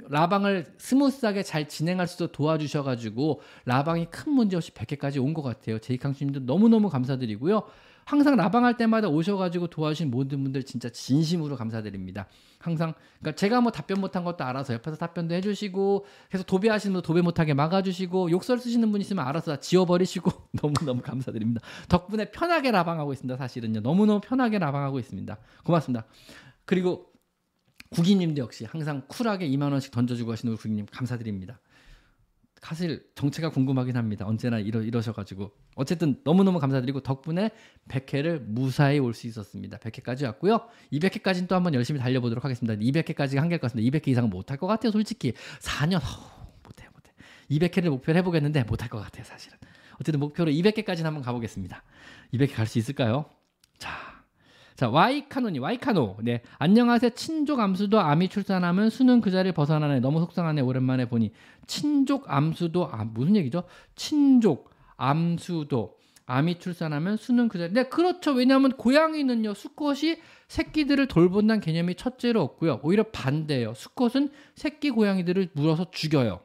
라방을 smooth하게 잘 진행할 수 있도록 도와주셔가지고 라방이 큰 문제 없이 100회까지 온 것 같아요. 제이캉수님도 너무너무 감사드리고요. 항상 라방할 때마다 오셔가지고 도와주신 모든 분들 진짜 진심으로 감사드립니다. 항상 그러니까 제가 뭐 답변 못한 것도 알아서 옆에서 답변도 해주시고 계속 도배하시는 분 도배 못하게 막아주시고 욕설 쓰시는 분 있으면 알아서 지워버리시고 [LAUGHS] 너무너무 감사드립니다. 덕분에 편하게 라방하고 있습니다. 사실은요. 너무너무 편하게 라방하고 있습니다. 고맙습니다. 그리고 구기님도 역시 항상 쿨하게 2만 원씩 던져주고 하시는 우리 구기님 감사드립니다. 사실 정체가 궁금하긴 합니다. 언제나 이러, 이러셔가지고 어쨌든 너무너무 감사드리고 덕분에 100회를 무사히 올 수 있었습니다. 100회까지 왔고요. 200회까지는 또 한번 열심히 달려보도록 하겠습니다. 200회까지가 한계일 것 같습니다. 200회 이상은 못할 것 같아요. 솔직히 4년 허, 못해 못해. 200회를 목표로 해보겠는데 못할 것 같아요. 사실은. 어쨌든 목표로 200회까지는 한번 가보겠습니다. 200회 갈 수 있을까요? 자. 자, 와이카노니, 와이카노. 네. 안녕하세요. 친족 암수도 암이 출산하면 수는 그 자리를 벗어나네. 너무 속상하네. 오랜만에 보니. 친족 암수도, 아, 무슨 얘기죠? 친족 암수도 암이 출산하면 수는 그 자리. 네, 그렇죠. 왜냐하면 고양이는요, 수컷이 새끼들을 돌본다는 개념이 첫째로 없고요. 오히려 반대예요. 수컷은 새끼 고양이들을 물어서 죽여요.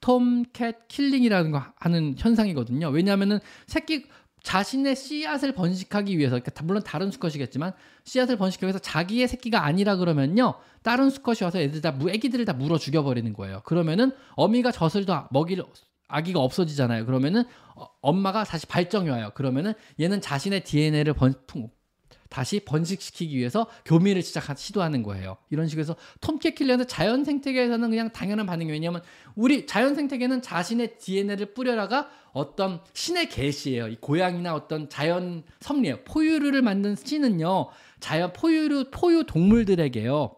tomcat killing이라는 거 하는 현상이거든요. 왜냐하면은 새끼 자신의 씨앗을 번식하기 위해서 그러니까 물론 다른 수컷이겠지만 씨앗을 번식하기 위해서 자기의 새끼가 아니라 그러면요 다른 수컷이 와서 애들 다 애기들을 다 물어 죽여버리는 거예요. 그러면은 어미가 젖을 더 먹일 아기가 없어지잖아요. 그러면은 어, 엄마가 다시 발정이 와요. 그러면은 얘는 자신의 DNA를 번, 다시 번식시키기 위해서 교미를 시작 시도하는 거예요. 이런 식으로 해서 tomcat killer는 자연 생태계에서는 그냥 당연한 반응이 왜냐하면 우리 자연 생태계는 자신의 DNA를 뿌려라가 어떤 신의 계시예요. 이 고양이나 어떤 자연 섭리예요. 포유류를 만든 신은요. 자연 포유류 포유 동물들에게요.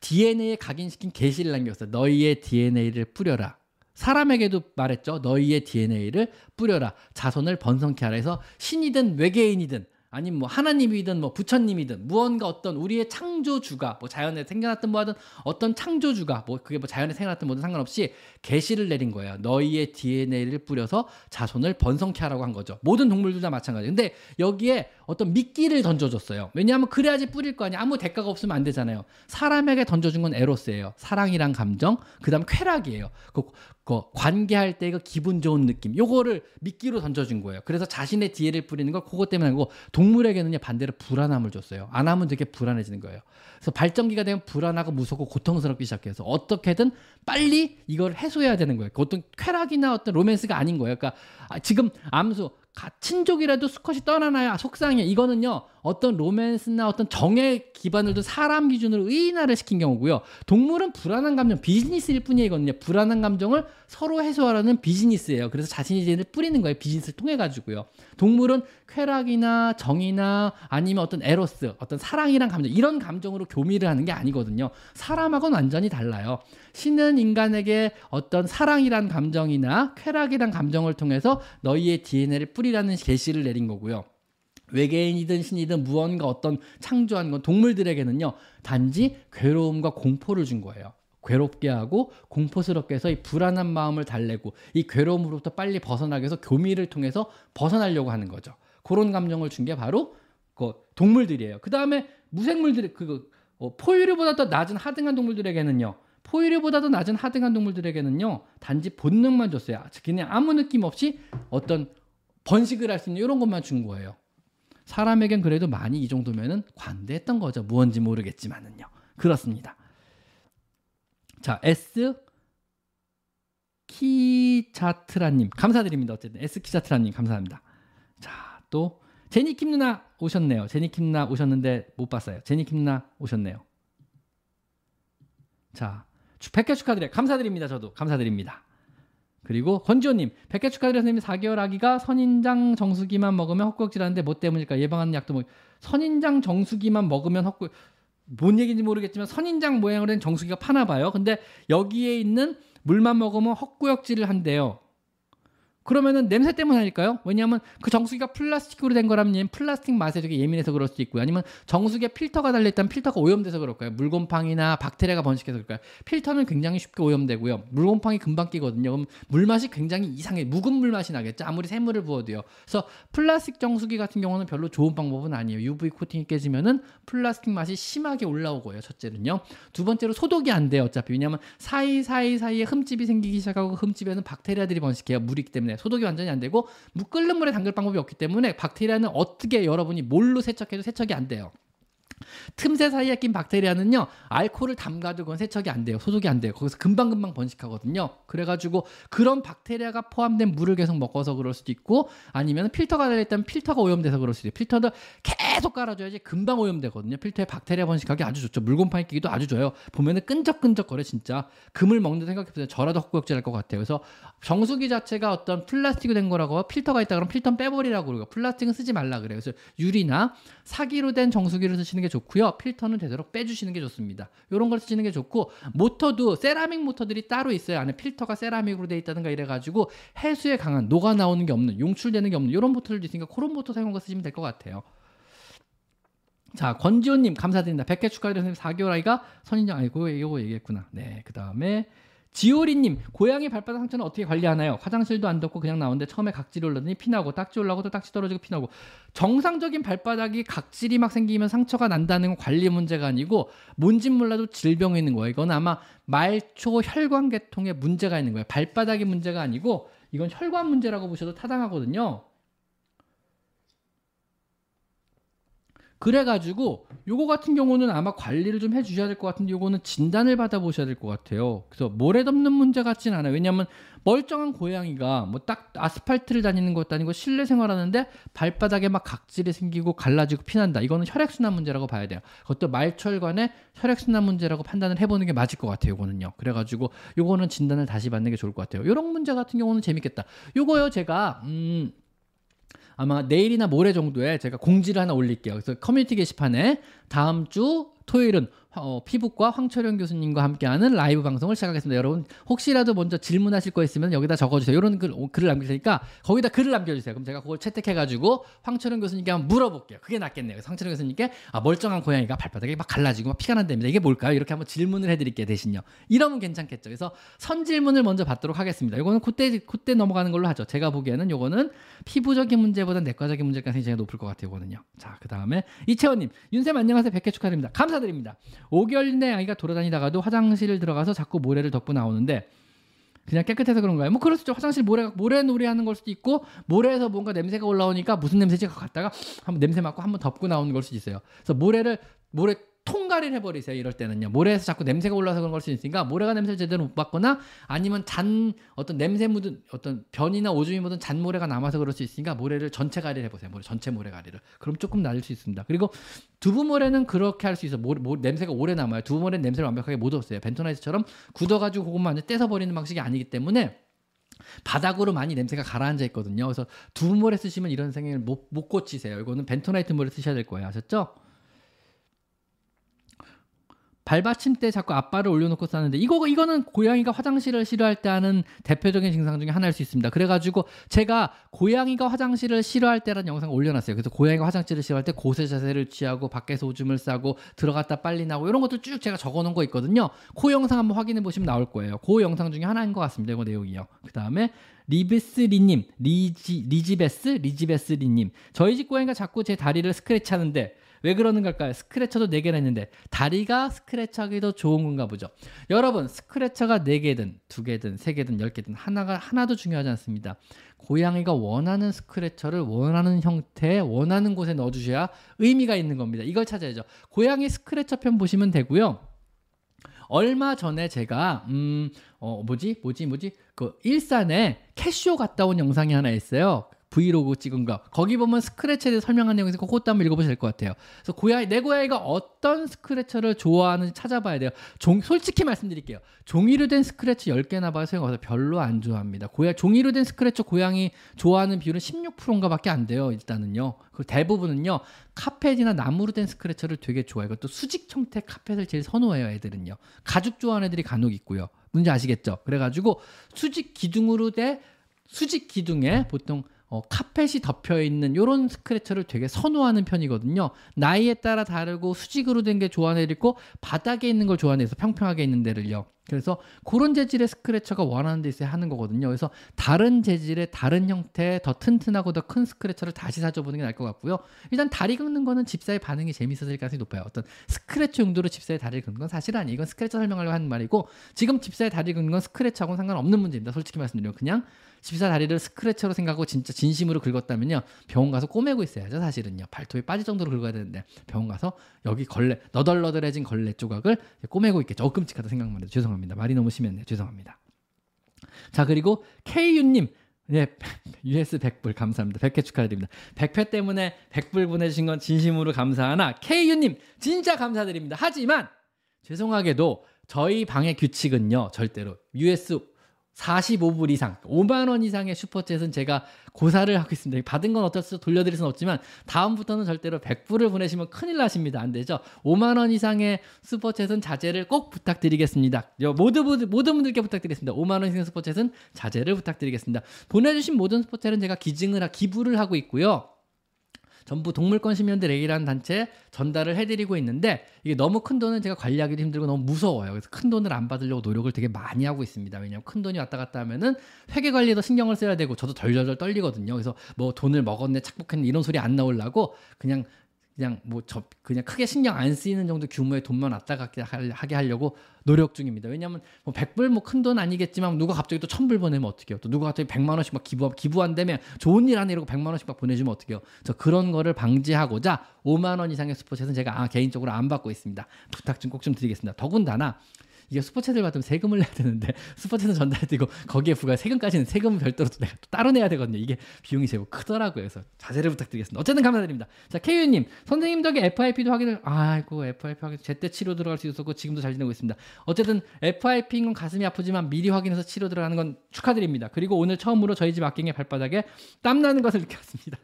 DNA에 각인시킨 계시를 남겼어요. 너희의 DNA를 뿌려라. 사람에게도 말했죠. 너희의 DNA를 뿌려라. 자손을 번성케 하라 해서 신이든 외계인이든 아니면 뭐 하나님이든 뭐 부처님이든 무언가 어떤 우리의 창조주가 뭐 자연에 생겨났든 뭐하든 어떤 창조주가 뭐 그게 뭐 자연에 생겨났든 뭐든 상관없이 계시를 내린 거예요. 너희의 DNA를 뿌려서 자손을 번성케 하라고 한 거죠. 모든 동물들 다 마찬가지. 근데 여기에 어떤 미끼를 던져줬어요. 왜냐하면 그래야지 뿌릴 거 아니야. 아무 대가가 없으면 안 되잖아요. 사람에게 던져준 건 에로스예요. 사랑이란 감정. 그다음 쾌락이에요. 그, 그 관계할 때그 기분 좋은 느낌. 요거를 미끼로 던져준 거예요. 그래서 자신의 DNA를 뿌리는 걸 그것 때문에 하고 동물에게는요 반대로 불안함을 줬어요. 안 하면 되게 불안해지는 거예요. 그래서 발전기가 되면 불안하고 무섭고 고통스럽기 시작해서 어떻게든 빨리 이걸 해소해야 되는 거예요. 그 어떤 쾌락이나 어떤 로맨스가 아닌 거예요. 그러니까 지금 암수 친족이라도 수컷이 떠나나야 속상해. 이거는요, 어떤 로맨스나 어떤 정의 기반을 둔 사람 기준으로 의인화를 시킨 경우고요. 동물은 불안한 감정, 비즈니스일 뿐이거든요. 불안한 감정을 서로 해소하라는 비즈니스예요. 그래서 자신이 제를 뿌리는 거예요. 비즈니스를 통해 가지고요. 동물은 쾌락이나 정의나 아니면 어떤 에로스, 어떤 사랑이란 감정 이런 감정으로 교미를 하는 게 아니거든요. 사람하고는 완전히 달라요. 신은 인간에게 어떤 사랑이란 감정이나 쾌락이란 감정을 통해서 너희의 DNA를 뿌리라는 계시를 내린 거고요. 외계인이든 신이든 무언가 어떤 창조한 건 동물들에게는요 단지 괴로움과 공포를 준 거예요. 괴롭게 하고 공포스럽게 해서 이 불안한 마음을 달래고 이 괴로움으로부터 빨리 벗어나게 해서 교미를 통해서 벗어나려고 하는 거죠. 그런 감정을 준 게 바로 그 동물들이에요. 그 다음에 무생물들 그 어, 포유류보다 더 낮은 하등한 동물들에게는요. 포유류보다 더 낮은 하등한 동물들에게는요. 단지 본능만 줬어요. 그냥 아무 느낌 없이 어떤 번식을 할 수 있는 이런 것만 준 거예요. 사람에겐 그래도 많이 이 정도면은 관대했던 거죠. 무언지 모르겠지만은요. 그렇습니다. 자, S 키자트라님 감사드립니다. 어쨌든 S 키자트라님 감사합니다. 자, 또 제니킴 누나 오셨네요. 제니킴 누나 오셨는데 못 봤어요. 제니킴 누나 오셨네요. 자, 100개 축하드려요. 감사드립니다. 저도 감사드립니다. 그리고 권지호님 100개 축하드려요. 선생님 4개월 아기가 선인장 정수기만 먹으면 헛구역질하는데 뭐 때문일까? 예방하는 약도 뭐 선인장 정수기만 먹으면 헛구 뭔 얘기인지 모르겠지만 선인장 모양으로 된 정수기가 파나 봐요. 근데 여기에 있는 물만 먹으면 헛구역질을 한대요. 그러면은 냄새 때문 아닐까요? 왜냐하면 그 정수기가 플라스틱으로 된 거라면 플라스틱 맛에 되게 예민해서 그럴 수도 있고요. 아니면 정수기에 필터가 달려있다면 필터가 오염돼서 그럴까요? 물곰팡이나 박테리아가 번식해서 그럴까요? 필터는 굉장히 쉽게 오염되고요. 물곰팡이 금방 끼거든요. 그럼 물맛이 굉장히 이상해. 묵은 물맛이 나겠죠. 아무리 샘물을 부어도요. 그래서 플라스틱 정수기 같은 경우는 별로 좋은 방법은 아니에요. UV 코팅이 깨지면은 플라스틱 맛이 심하게 올라오고요. 첫째는요. 두 번째로 소독이 안 돼요. 어차피 왜냐하면 사이사이 사이에 흠집이 생기기 시작하고 흠집에는 박테리아들이 번식해요. 물이기 때문에 소독이 완전히 안 되고 끓는 물에 담글 방법이 없기 때문에 박테리아는 어떻게 여러분이 뭘로 세척해도 세척이 안 돼요. 틈새 사이에 낀 박테리아는요 알코올을 담가두건 세척이 안 돼요. 소독이 안 돼요. 거기서 금방금방 번식하거든요. 그래가지고 그런 박테리아가 포함된 물을 계속 먹어서 그럴 수도 있고 아니면 필터가 달려있다면 필터가 오염돼서 그럴 수도 있어요. 필터도 계속 깔아줘야지 금방 오염되거든요. 필터에 박테리아 번식하기 아주 좋죠. 물곰팡이 끼기도 아주 좋아요. 보면은 끈적끈적거려 진짜. 금을 먹는 생각해보세요. 저라도 헛구역질 할 것 같아요. 그래서 정수기 자체가 어떤 플라스틱이 된 거라고 필터가 있다 그러면 필터 빼버리라고 그러고 플라스틱은 쓰지 말라 그래요. 그래서 유리나 사기로 된 정수기를 쓰시는 게 좋고요. 필터는 되도록 빼주시는 게 좋습니다. 이런 걸 쓰시는 게 좋고 모터도 세라믹 모터들이 따로 있어요. 안에 필터가 세라믹으로 돼 있다든가 이래가지고 해수에 강한 녹아 나오는 게 없는 용출되는 게 없는 이런 모터들도 있으니까 그런 모터 사용한 거 쓰시면 될 것 같아요. 자, 권지호님 감사드립니다. 100회 축하드립니다. 4개월 아이가 선인장 아이고 이거 얘기했구나. 네, 그 다음에 지오리님 고양이 발바닥 상처는 어떻게 관리하나요? 화장실도 안 덮고 그냥 나오는데 처음에 각질이 올라더니 피나고 딱지 올라고 또 딱지 떨어지고 피나고 정상적인 발바닥이 각질이 막 생기면 상처가 난다는 건 관리 문제가 아니고 뭔진 몰라도 질병이 있는 거예요. 이건 아마 말초 혈관 계통에 문제가 있는 거예요. 발바닥이 문제가 아니고 이건 혈관 문제라고 보셔도 타당하거든요. 그래가지고 요거 같은 경우는 아마 관리를 좀 해주셔야 될 것 같은데 요거는 진단을 받아보셔야 될 것 같아요. 그래서 모래 덮는 문제 같진 않아요. 왜냐하면 멀쩡한 고양이가 뭐 딱 아스팔트를 다니는 것도 아니고 실내 생활하는데 발바닥에 막 각질이 생기고 갈라지고 피난다. 이거는 혈액순환 문제라고 봐야 돼요. 그것도 말초혈관의 혈액순환 문제라고 판단을 해보는 게 맞을 것 같아요. 요거는요. 그래가지고 요거는 진단을 다시 받는 게 좋을 것 같아요. 요런 문제 같은 경우는 재밌겠다. 요거요 제가 음. 아마 내일이나 모레 정도에 제가 공지를 하나 올릴게요. 그래서 커뮤니티 게시판에 다음 주 토요일은 어, 피부과 황철용 교수님과 함께하는 라이브 방송을 시작하겠습니다. 여러분 혹시라도 먼저 질문하실 거 있으면 여기다 적어주세요. 이런 글, 글을 남길 테니까 거기다 글을 남겨주세요. 그럼 제가 그걸 채택해가지고 황철용 교수님께 한번 물어볼게요. 그게 낫겠네요. 황철용 교수님께 아, 멀쩡한 고양이가 발바닥에 막 갈라지고 막 피가 난답니다. 이게 뭘까요? 이렇게 한번 질문을 해드릴게요. 대신요. 이러면 괜찮겠죠. 그래서 선 질문을 먼저 받도록 하겠습니다. 이거는 그때 그때 넘어가는 걸로 하죠. 제가 보기에는 이거는 피부적인 문제보다 내과적인 문제 가능성이 제가 높을 것 같아요. 이거는요. 자, 그 다음에 이채원님, 윤쌤 안녕하세요. 100개 축하드립니다. 감사드립니다. 5개월 내 아이가 돌아다니다가도 화장실 들어가서 자꾸 모래를 덮고 나오는데 그냥 깨끗해서 그런가요? 뭐 그럴 수 있죠. 화장실 모래 모래 놀이 하는 걸 수도 있고 모래에서 뭔가 냄새가 올라오니까 무슨 냄새지 갔다가 한번 냄새 맡고 한번 덮고 나오는 걸 수도 있어요. 그래서 모래를 모래 통과를 해버리세요. 이럴 때는요. 모래에서 자꾸 냄새가 올라서 그런 걸 수 있으니까 모래가 냄새를 제대로 못 받거나 아니면 잔 어떤 냄새 묻은 어떤 변이나 오줌이 묻은 잔모래가 남아서 그럴 수 있으니까 모래를 전체 가리를 해보세요. 모래 전체 모래 가리를. 그럼 조금 나을 수 있습니다. 그리고 두부 모래는 그렇게 할 수 있어. 모래, 모래, 냄새가 오래 남아요. 두부 모래는 냄새를 완벽하게 못 없애요. 벤토나이트처럼 굳어가지고 그것만 떼서 버리는 방식이 아니기 때문에 바닥으로 많이 냄새가 가라앉아 있거든요. 그래서 두부 모래 쓰시면 이런 생각을 못, 못 고치세요. 이거는 벤토나이트 모래 쓰셔야 될 거예요. 아셨죠? 발받침대 자꾸 앞발을 올려놓고 싸는데 이거 이거는 고양이가 화장실을 싫어할 때 하는 대표적인 증상 중에 하나일 수 있습니다. 그래가지고 제가 고양이가 화장실을 싫어할 때라는 영상을 올려놨어요. 그래서 고양이가 화장실을 싫어할 때 고세 자세를 취하고 밖에서 오줌을 싸고 들어갔다 빨리 나고 이런 것들 쭉 제가 적어놓은 거 있거든요. 그 영상 한번 확인해 보시면 나올 거예요. 그 영상 중에 하나인 것 같습니다. 이거 내용이요. 그 다음에 리베스리님, 리지 리지베스 리지베스리님, 저희 집 고양이가 자꾸 제 다리를 스크래치하는데 왜 그러는 걸까요? 스크래쳐도 4개나 했는데 다리가 스크래쳐하기 더 좋은 건가 보죠. 여러분 스크래쳐가 4개든 2개든 3개든 10개든 하나가 하나도 중요하지 않습니다. 고양이가 원하는 스크래쳐를 원하는 형태, 원하는 곳에 넣어주셔야 의미가 있는 겁니다. 이걸 찾아야죠. 고양이 스크래쳐 편 보시면 되고요. 얼마 전에 제가 음 어 뭐지 뭐지 뭐지 그 일산에 cat show 갔다 온 영상이 하나 있어요. 브이로그 찍은 거 거기 보면 스크래처에 대해 설명한 내용이 있고 그것도 한번 읽어보셔야 될 것 같아요. 그래서 고양이 내 고양이가 어떤 스크래처를 좋아하는지 찾아봐야 돼요. 종, 솔직히 말씀드릴게요. 종이로 된 스크래처 10개 놔 봐요. 소용없어 별로 안 좋아합니다. 고양 종이로 된 스크래처 고양이 좋아하는 비율은 16%인가 밖에 안 돼요. 일단은요. 그 대부분은요. 카펫이나 나무로 된 스크래처를 되게 좋아해요. 또 수직 형태 카펫을 제일 선호해요. 애들은요. 가죽 좋아하는 애들이 간혹 있고요. 문제 아시겠죠? 그래가지고 수직 기둥으로 된 수직 기둥에 보통 어, 카펫이 덮여 있는 이런 스크래처를 되게 선호하는 편이거든요. 나이에 따라 다르고 수직으로 된게 있고 바닥에 있는 걸 좋아하는 애서 평평하게 있는 데를요. 그래서 그런 재질의 스크래처가 원하는 데 있어야 하는 거거든요. 그래서 다른 재질의 다른 형태의 더 튼튼하고 더 큰 스크래처를 다시 사줘보는 게 나을 것 같고요. 일단 다리 긁는 거는 집사의 반응이 재밌어서일 가능성이 높아요. 어떤 스크래처 용도로 집사의 다리를 긁는 건 사실 아니에요. 이건 스크래처 설명하려고 하는 말이고 지금 집사의 다리 긁는 건 스크래처하고는 상관없는 문제입니다. 솔직히 말씀드리면 그냥 집사 다리를 스크래처로 생각하고 진짜 진심으로 긁었다면요 병원 가서 꼬매고 있어야죠 사실은요 발톱이 빠질 정도로 긁어야 되는데 병원 가서 여기 걸레 너덜너덜해진 걸레 조각을 꼬매고 있겠죠 어 끔찍하다 생각만 해도 죄송합니다 말이 너무 심했네요 죄송합니다 자 그리고 KU님 네, [LAUGHS] US 100불 감사합니다. 100회 축하드립니다. 100회 때문에 100불 보내주신 건 진심으로 감사하나 KU님 진짜 감사드립니다. 하지만 죄송하게도 저희 방의 규칙은요 절대로 US 45불 이상, 5만 원 이상의 슈퍼챗은 제가 고사를 하고 있습니다. 받은 건 어쩔 수 돌려드릴 수는 없지만 다음부터는 절대로 100불을 보내시면 큰일 나십니다. 안 되죠? 5만 원 이상의 슈퍼챗은 자제를 꼭 부탁드리겠습니다. 모두 모든 분들께 부탁드리겠습니다. 5만 원 이상의 슈퍼챗은 자제를 부탁드리겠습니다. 보내주신 모든 슈퍼챗은 제가 기증을 기부를 하고 있고요. 전부 동물권 시민들에게라는 단체에 전달을 해드리고 있는데 이게 너무 큰 돈은 제가 관리하기도 힘들고 너무 무서워요. 그래서 큰 돈을 안 받으려고 노력을 되게 많이 하고 있습니다. 왜냐하면 큰 돈이 왔다 갔다 하면은 회계 관리에도 신경을 써야 되고 저도 덜덜덜 떨리거든요. 그래서 뭐 돈을 먹었네 착복했네 이런 소리 안 나오려고 그냥 그냥 뭐저 그냥 크게 신경 안 쓰이는 정도 규모의 돈만 왔다 갔다 하게 하려고 노력 중입니다. 왜냐하면 뭐 100불 뭐 큰 돈 아니겠지만 누가 갑자기 또 1000불 보내면 어떡해요? 또 누가 갑자기 100만 원씩 막 기부 기부 한다면 좋은 일 하네 이러고 100만 원씩 막 보내주면 어떡해요? 저 그런 거를 방지하고자 5만 원 이상의 스포츠는 제가 아, 개인적으로 안 받고 있습니다. 부탁 좀 꼭좀 좀 드리겠습니다. 더군다나 이게 슈퍼챗을 받으면 세금을 내야 되는데 [LAUGHS] 슈퍼챗은 전달해드리고 거기에 부과 세금까지는 세금을 별도로 내가 또 따로 내야 되거든요. 이게 비용이 제법 크더라고요. 그래서 자제를 부탁드리겠습니다. 어쨌든 감사드립니다. 자, 케이유님 선생님 덕에 FIP도 확인을 아이고 FIP 확인 제때 치료 들어갈 수 있었고 지금도 잘 지내고 있습니다. 어쨌든 FIP인 건 가슴이 아프지만 미리 확인해서 치료 들어가는 건 축하드립니다. 그리고 오늘 처음으로 저희 집 악갱의 발바닥에 땀 나는 것을 느꼈습니다.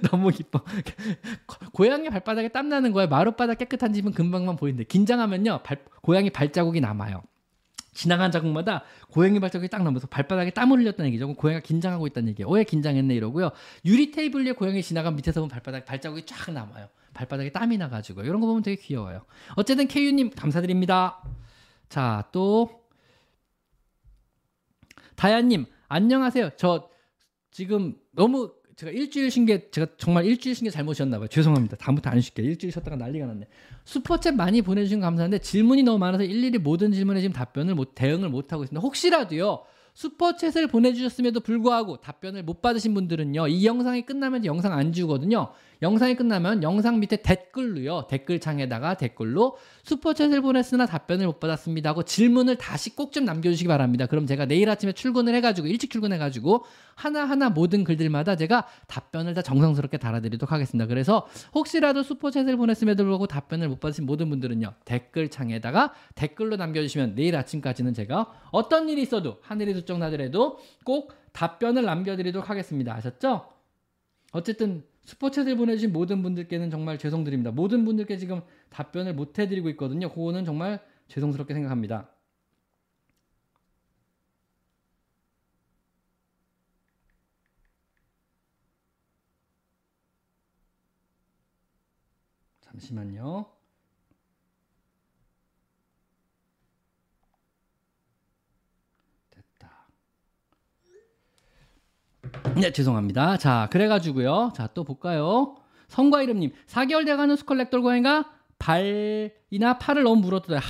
[LAUGHS] 너무 기뻐. [LAUGHS] 고양이 발바닥에 땀 나는 거에 마룻바닥 깨끗한 집은 금방만 보이는데 긴장하면요 발, 고양이 발자 발자국이 남아요. 지나간 자국마다 고양이 발자국이 딱 나면서 발바닥에 땀을 흘렸다는 얘기죠. 고양이가 긴장하고 있다는 얘기예요. 왜 긴장했네 이러고요. 유리 테이블 위에 고양이 지나간 밑에서 보면 발바닥 발자국이 쫙 남아요. 발바닥에 땀이 나가지고 이런 거 보면 되게 귀여워요. 어쨌든 케이유님 감사드립니다. 자 또 다야님 안녕하세요. 저 지금 너무 제가 일주일 쉰 게 제가 정말 일주일 쉰 게 잘못이었나 봐요. 죄송합니다. 다음부터 안 쉴게요. 일주일 쉬었다가 난리가 났네. 슈퍼챗 많이 보내주신 거 감사한데 질문이 너무 많아서 일일이 모든 질문에 지금 답변을 못 대응을 못 하고 있습니다. 혹시라도요. 슈퍼챗을 보내주셨음에도 불구하고 답변을 못 받으신 분들은요. 이 영상이 끝나면 영상 안 지우거든요. 영상이 끝나면 영상 밑에 댓글로요. 댓글창에다가 댓글로 슈퍼챗을 보냈으나 답변을 못 받았습니다 하고 질문을 다시 꼭 좀 남겨주시기 바랍니다. 그럼 제가 내일 아침에 출근을 해가지고 일찍 출근해가지고 하나하나 모든 글들마다 제가 답변을 다 정성스럽게 달아드리도록 하겠습니다. 그래서 혹시라도 슈퍼챗을 보냈음에도 불구하고 답변을 못 받으신 모든 분들은요. 댓글창에다가 댓글로 남겨주시면 내일 아침까지는 제가 어떤 일이 있어도 하늘이 두쪽 나더라도 꼭 답변을 남겨드리도록 하겠습니다. 아셨죠? 어쨌든 슈퍼챗을 보내주신 모든 분들께는 정말 죄송드립니다. 모든 분들께 지금 답변을 못 해드리고 있거든요. 그거는 정말 죄송스럽게 생각합니다. 잠시만요. 네, 죄송합니다. 자, 그래가지고요. 자, 또 볼까요? 성과 이름님, 4개월 돼가는 스컬렉tor 고양이가 발이나 팔을 너무 물었더라. 하,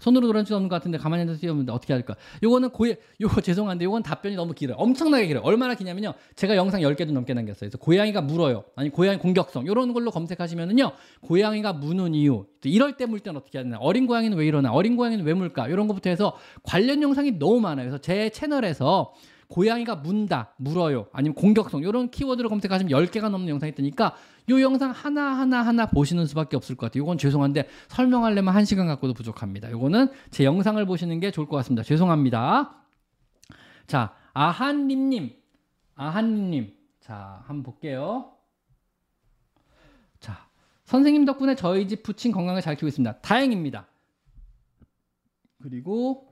손으로 돌아줄 없는 것 같은데 가만히 앉아서 뛰어오는데 어떻게 할까? 요거는 고예, 요거 죄송한데 요건 답변이 너무 길어요. 엄청나게 길어요. 얼마나 기냐면요. 제가 영상 10개도 넘게 남겼어요. 그래서 고양이가 물어요. 아니, 고양이 공격성. 요런 걸로 검색하시면은요. 고양이가 무는 이유. 이럴 때 물 때는 어떻게 하냐. 어린 고양이는 왜 이러나. 어린 고양이는 왜 물까. 요런 것부터 해서 관련 영상이 너무 많아요. 그래서 제 채널에서 고양이가 문다, 물어요, 아니면 공격성 이런 키워드를 검색하시면 10개가 넘는 영상이 뜨니까 이 영상 하나하나 하나 보시는 수밖에 없을 것 같아요. 이건 죄송한데 설명하려면 1시간 갖고도 부족합니다. 이거는 제 영상을 보시는 게 좋을 것 같습니다. 죄송합니다. 자, 아한님 님, 아한님, 자, 한번 볼게요. 자, 선생님 덕분에 저희 집 부친 건강을 잘 키우고 있습니다. 다행입니다. 그리고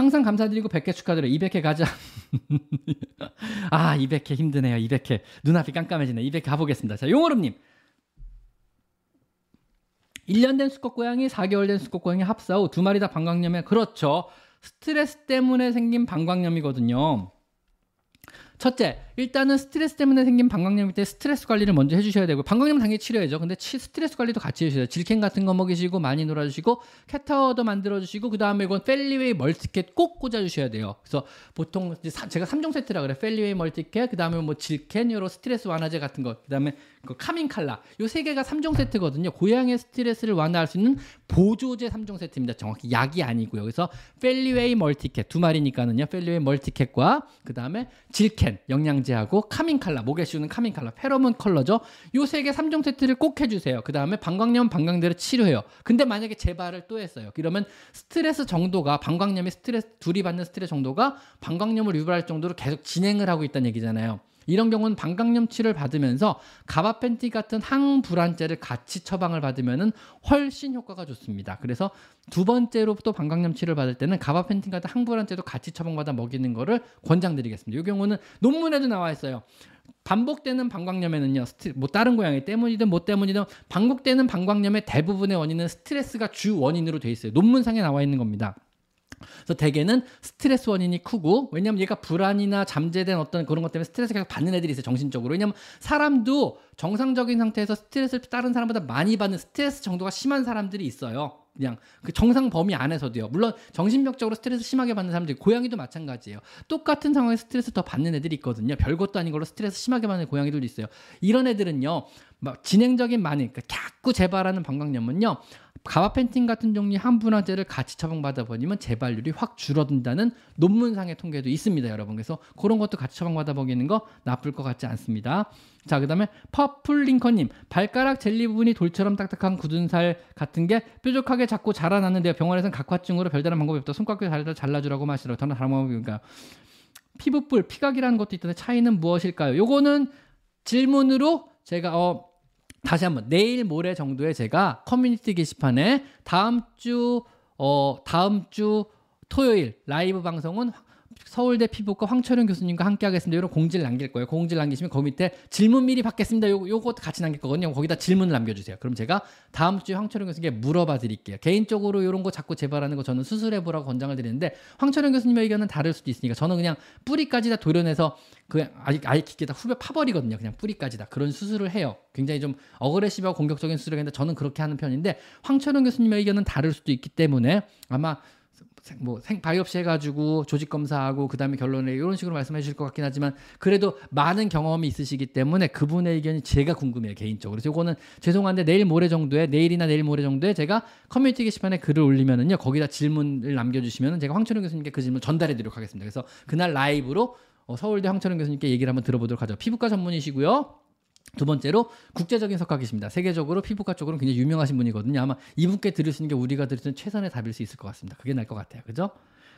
항상 감사드리고 100회 축하드려요. 200회 가자. [LAUGHS] 아, 200회 힘드네요. 200회. 눈앞이 깜깜해지네. 200회 가보겠습니다. 자, 용어름님. 1년 된 수컷 고양이, 4개월 된 수컷 고양이 합사 후 두 마리 다 방광염에 그렇죠. 스트레스 때문에 생긴 방광염이거든요. 첫째, 일단은 스트레스 때문에 생긴 방광염일 때 스트레스 관리를 먼저 해주셔야 되고 방광염 당연히 치료해야죠. 근데 치, 스트레스 관리도 같이 해주셔야 돼요. 질캔 같은 거 먹이시고 많이 놀아주시고 캣타워도 만들어주시고 그 다음에 이건 Feliway Multicat 꼭 꽂아주셔야 돼요. 그래서 보통 사, 제가 3종 세트라 그래. Feliway Multicat, 그 다음에 뭐 Zylkene, 요런 스트레스 완화제 같은 거, 그 다음에 그 calming collar 요 세 개가 3종 세트거든요. 고양이의 스트레스를 완화할 수 있는 보조제 3종 세트입니다. 정확히 약이 아니고요. 그래서 Feliway Multicat 두 마리니까는요. Feliway Multicat과 그 다음에 Zylkene 영양제 하고 calming collar 목에 씌우는 카밍 칼라 페로몬 컬러죠. 요 세 개 3종 세트를 꼭 해주세요. 그 다음에 방광염 방광대로 치료해요. 근데 만약에 재발을 또 했어요. 그러면 스트레스 정도가 방광염이 스트레스 둘이 받는 스트레스 정도가 방광염을 유발할 정도로 계속 진행을 하고 있다는 얘기잖아요. 이런 경우는 방광염 치료를 받으면서 가바펜티 같은 항불안제를 같이 처방을 받으면은 훨씬 효과가 좋습니다. 그래서 두 번째로 또 방광염 치료를 받을 때는 가바펜틴 같은 항불안제도 같이 처방받아 먹이는 거를 권장드리겠습니다. 이 경우는 논문에도 나와 있어요. 반복되는 방광염에는요, 스트, 뭐 다른 고양이 때문이든 뭐 때문이든 반복되는 방광염의 대부분의 원인은 스트레스가 주 원인으로 돼 있어요. 논문상에 나와 있는 겁니다. 그래서 대개는 스트레스 원인이 크고 왜냐면 얘가 불안이나 잠재된 어떤 그런 것 때문에 스트레스 계속 받는 애들이 있어요 정신적으로. 왜냐면 사람도 정상적인 상태에서 스트레스를 다른 사람보다 많이 받는 스트레스 정도가 심한 사람들이 있어요. 그냥 그 정상 범위 안에서도요. 물론 정신병적으로 스트레스 심하게 받는 사람들이 고양이도 마찬가지예요. 똑같은 상황에 스트레스 더 받는 애들이 있거든요. 별것도 아닌 걸로 스트레스 심하게 받는 고양이들도 있어요. 이런 애들은요 막 진행적인 많이 그러니까 자꾸 재발하는 방광염은요 가바펜틴 같은 종류의 항분화제를 같이 처방받아 버리면 재발률이 확 줄어든다는 논문상의 통계도 있습니다, 여러분. 그래서 그런 것도 같이 처방받아 먹이는 거 나쁠 것 같지 않습니다. 자, 그다음에 퍼플링컨님 발가락 젤리 부분이 돌처럼 딱딱한 굳은 살 같은 게 뾰족하게 자꾸 자라나는데요. 병원에서는 각화증으로 별다른 방법이 없다. 손가락에 잘라 잘라주라고 마시라고. 저는 다른 방법이니까 피부뿔, 피각이라는 것도 있던데 차이는 무엇일까요? 요거는 질문으로 제가 어 다시 한번 내일 모레 정도에 제가 커뮤니티 게시판에 다음 주 어, 다음 주 토요일 라이브 방송은 서울대 피부과 황철용 교수님과 함께 하겠습니다. 이런 공지를 남길 거예요. 공지를 남기시면 거 밑에 질문 미리 받겠습니다. 요, 요거 같이 남길 거거든요. 거기다 질문을 남겨주세요. 그럼 제가 다음 주에 황철용 교수님께 물어봐 드릴게요. 개인적으로 이런 거 자꾸 재발하는 거 저는 수술해 보라고 권장을 드리는데 황철용 교수님의 의견은 다를 수도 있으니까 저는 그냥 뿌리까지 다 도려내서 그 아예 아예 깊게 다 후벼 파버리거든요. 그냥 뿌리까지 다 그런 수술을 해요. 굉장히 좀 aggressive하고 공격적인 수술을 했는데 저는 그렇게 하는 편인데 황철용 교수님의 의견은 다를 수도 있기 때문에 아마 뭐 생, biopsy 해가지고 조직 검사하고 그 다음에 결론을 이런 식으로 말씀해 주실 것 같긴 하지만 그래도 많은 경험이 있으시기 때문에 그분의 의견이 제가 궁금해요 개인적으로. 그래서 이거는 죄송한데 내일 모레 정도에 내일이나 내일 모레 정도에 제가 커뮤니티 게시판에 글을 올리면은요 거기다 질문을 남겨주시면은 제가 황철용 교수님께 그 질문 전달해 드리도록 하겠습니다. 그래서 그날 라이브로 어, 서울대 황철영 교수님께 얘기를 한번 들어보도록 하죠. 피부과 전문이시고요. 두 번째로 국제적인 석학이십니다. 세계적으로 피부과 쪽으로 굉장히 유명하신 분이거든요. 아마 이분께 들을 수 있는 게 우리가 들을 수 있는 최선의 답일 수 있을 것 같습니다. 그게 날 것 같아요. 그죠?